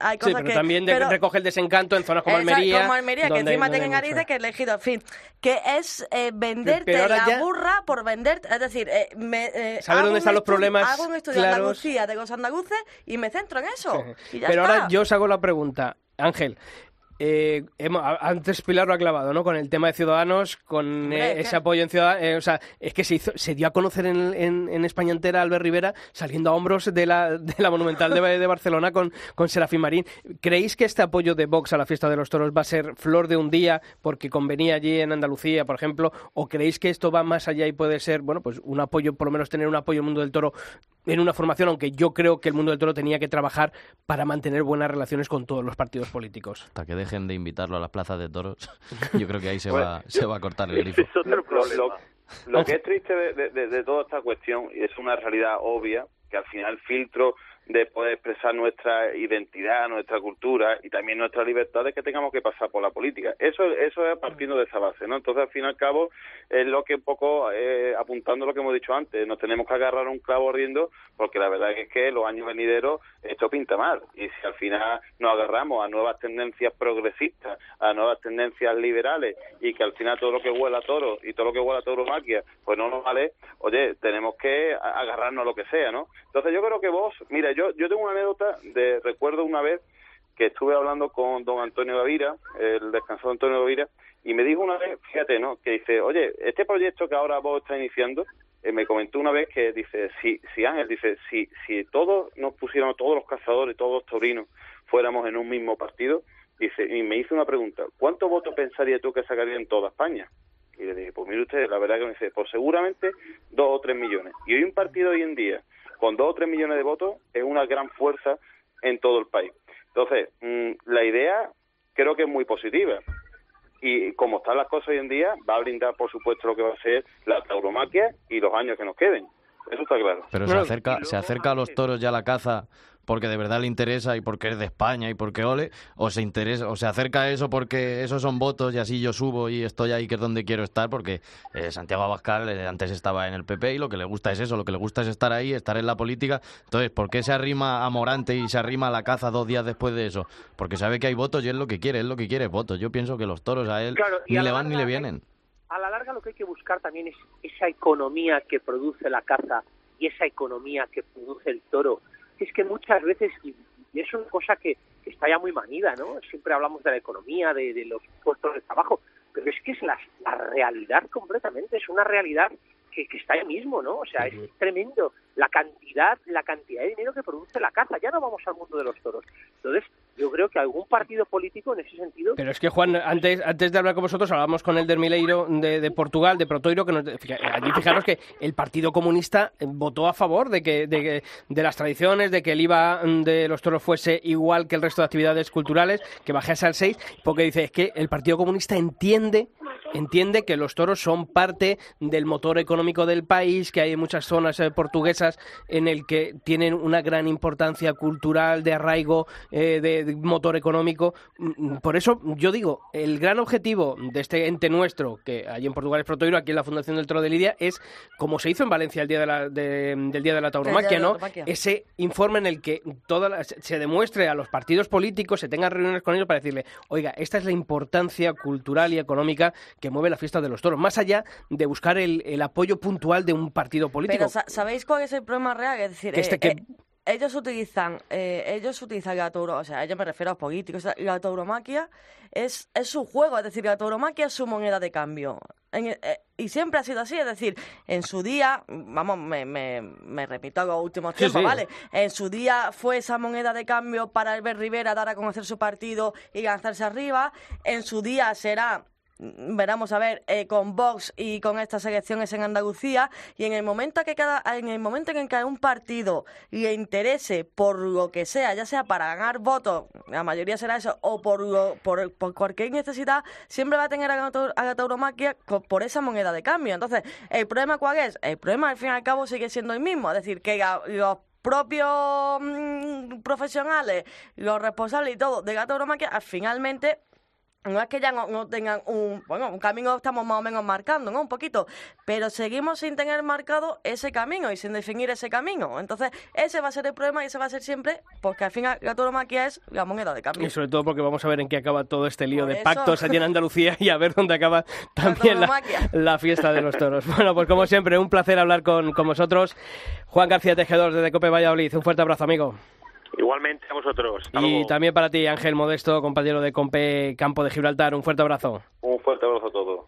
hay
Sí,
cosas
pero
que...
también de-
pero-
recoge el desencanto en zonas como
Exacto,
Almería.
como Almería, que encima
mucho.
arides que elegido, en fin, que es eh, venderte la
ya-
burra por vender, es decir, eh, me, eh,
Saber
hago
dónde están los problemas
Hago un estudio de
claros.
Andalucía, de los andaluces, y me centro en eso. y ya
Pero
está.
ahora yo os hago la pregunta, Ángel. Eh, hemos- antes Pilar lo ha clavado, ¿no? Con el tema de Ciudadanos, con eh, ese apoyo en Ciudadanos. o sea, es que se, hizo, se dio a conocer en, en- en España entera Albert Rivera saliendo a hombros de la, de la Monumental de, de Barcelona con, con Serafín Marín. ¿Creéis que este apoyo de Vox a la fiesta de los toros va a ser flor de un día porque convenía allí en Andalucía, por ejemplo? ¿O creéis que esto va más allá y puede ser, bueno, pues un apoyo, por lo menos tener un apoyo al mundo del toro en una formación, aunque yo creo que el mundo del toro tenía que trabajar para mantener buenas relaciones con todos los partidos políticos?
Hasta que dejen de invitarlo a las plazas de toros, <laughs> yo creo que ahí se,
Bueno,
va, se va a cortar el grifo. <laughs>
Lo, lo- lo que es triste de, de- de- de toda esta cuestión, y es una realidad obvia, que al final filtro de poder expresar nuestra identidad, nuestra cultura y también nuestra libertad es que tengamos que pasar por la política. Eso, eso es partiendo de esa base, ¿no? Entonces, al fin y al cabo, es lo que un poco, eh, apuntando lo que hemos dicho antes, nos tenemos que agarrar un clavo riendo porque la verdad es que los años venideros esto pinta mal. Y si al final nos agarramos a nuevas tendencias progresistas, a nuevas tendencias liberales y que al final todo lo que huela a toro y todo lo que huela a tauromaquia, pues no nos vale, oye, tenemos que agarrarnos a lo que sea, ¿no? Entonces yo creo que vos, mira, yo, yo tengo una anécdota de, recuerdo una vez que estuve hablando con don Antonio Gavira, el descansado Antonio Gavira, y me dijo una vez, fíjate, ¿no? Que dice, oye, este proyecto que ahora vos estás iniciando, eh, me comentó una vez que dice, si, si Ángel, dice, si, si todos nos pusiéramos, todos los cazadores, todos los taurinos, fuéramos en un mismo partido, dice, y me hizo una pregunta, ¿cuántos votos pensaría tú que sacaría en toda España? Y le dije, pues mire usted, la verdad que me dice, pues seguramente dos o tres millones. Y hoy un partido hoy en día, con dos o tres millones de votos, es una gran fuerza en todo el país. Entonces, mm, la idea creo que es muy positiva. Y como están las cosas hoy en día, va a brindar, por supuesto, lo que va a ser la tauromaquia y los años que nos queden. Eso está claro.
Pero se acerca, se acerca a los toros ya la caza porque de verdad le interesa y porque es de España y porque ole, o se interesa, o se acerca a eso porque esos son votos y así yo subo y estoy ahí que es donde quiero estar porque eh, Santiago Abascal eh, antes estaba en el PP y lo que le gusta es eso, lo que le gusta es estar ahí, estar en la política. Entonces, ¿por qué se arrima a Morante y se arrima a la caza dos días después de eso? Porque sabe que hay votos y es lo que quiere, es lo que quiere, votos. Yo pienso que los toros a él
Claro,
ni
a
le van ni le vienen.
a la larga lo que hay que buscar también es esa economía que produce la caza y esa economía que produce el toro. Es que muchas veces, y es una cosa que, que está ya muy manida, ¿no? Siempre hablamos de la economía, de, de los puestos de trabajo, pero es que es la, la realidad completamente, es una realidad que, que está ahí mismo, ¿no? O sea, es tremendo la cantidad, la cantidad de dinero que produce la caza. Ya no vamos al mundo de los toros. Entonces, yo creo que algún partido político en ese sentido
Pero es que, Juan, antes, antes de hablar con vosotros, hablábamos con el del Mileiro de, de Portugal, de Protoiro, que nos, fija- allí fijaros que el Partido Comunista eh, votó a favor de que de, de las tradiciones, de que el IVA de los toros fuese igual que el resto de actividades culturales, que bajase al 6, porque dice, es que el Partido Comunista entiende entiende que los toros son parte del motor económico del país, que hay muchas zonas eh, portuguesas en el que tienen una gran importancia cultural, de arraigo, eh, de, de motor económico. Mm, Por eso yo digo, el gran objetivo de este ente nuestro, que allí en Portugal es Protoiro, aquí en la Fundación del Toro de Lidia, es, como se hizo en Valencia el día de la, de- del Día de la Tauromaquia, ¿no? Ese informe en el que toda la- se demuestre a los partidos políticos, se tengan reuniones con ellos para decirle, oiga, esta es la importancia cultural y económica que mueve la fiesta de los toros, más allá de buscar el, el apoyo puntual de un partido político.
Pero sa- ¿sabéis cuál es el problema real? Es decir,
Que este
eh,
que-
eh, ellos utilizan, eh, ellos utilizan la tauro, o sea, yo me refiero a los políticos, la tauromaquia es, es su juego, es decir, la tauromaquia es su moneda de cambio. En- eh, y siempre ha sido así, es decir, en su día, vamos, me, me, me repito a los últimos
Sí,
tiempos,
sí.
¿vale? En su día fue esa moneda de cambio para Albert Rivera dar a conocer su partido y lanzarse arriba. En su día será veramos a ver eh, con Vox y con estas elecciones en Andalucía y en el momento que cada en el momento en que un partido le interese por lo que sea, ya sea para ganar votos, la mayoría será eso, o por lo- por, por cualquier necesidad, siempre va a tener a la, tauromaquia por esa moneda de cambio. Entonces, ¿el problema cuál es? El problema al fin y al cabo sigue siendo el mismo, es decir, que los propios mm, profesionales, los responsables y todo de la tauromaquia, finalmente no es que ya no, no tengan un, bueno, un camino estamos más o menos marcando, ¿no? Un poquito, pero seguimos sin tener marcado ese camino y sin definir ese camino. Entonces, ese va a ser el problema y ese va a ser siempre, porque al final la tauromaquia es la moneda de cambio.
Y sobre todo porque vamos a ver en qué acaba todo este lío
Por
de
eso.
pactos allí en Andalucía y a ver dónde acaba también la, la fiesta de los toros. Bueno, pues como siempre, un placer hablar con, con vosotros. Juan García Tejedor desde Cope Valladolid. Un fuerte abrazo, amigo.
Igualmente a vosotros. Hasta
Y
luego.
también para ti, Ángel Modesto, compañero de Compe Campo de Gibraltar. Un fuerte abrazo.
Un fuerte abrazo a todos.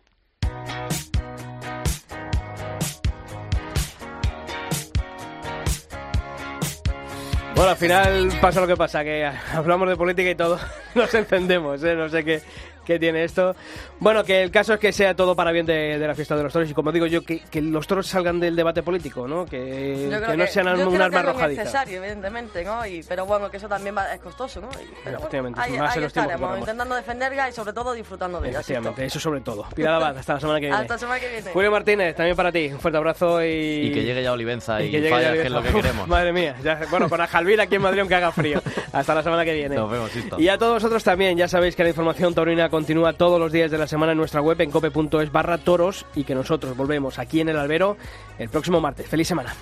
Bueno, al final pasa lo que pasa, que <laughs> hablamos de política y todo <laughs> nos encendemos, ¿eh? no sé qué, qué tiene esto. Bueno, que el caso es que sea todo para bien de, de la fiesta de los toros y como digo yo, que, que los toros salgan del debate político, ¿no? Que, que no sean un arma
que es necesario, evidentemente, ¿no? Y, pero bueno, que eso también va- es costoso, ¿no? Y- pero bueno,
Efectivamente,
ahí,
más en
ahí
los tiempos que
estaremos,
corremos.
intentando defenderla y sobre todo disfrutando de ella.
Efectivamente, eso sobre todo. Pilar Abad, hasta la semana que viene.
Hasta la semana que viene.
Julio Martínez, también para ti, un fuerte abrazo y...
Y que llegue ya Olivenza y,
que llegue
Fallas,
ya
que es lo que
Uf,
queremos. <laughs>
Madre mía, ya- bueno, con Ajalvir aquí en Madrid aunque haga frío. Hasta la semana que viene.
Nos vemos.
Y a todos vosotros también, ya sabéis que la información taurina continúa todos los días de la semana en nuestra web en cope.es barra toros y que nosotros volvemos aquí en el albero el próximo martes. ¡Feliz semana!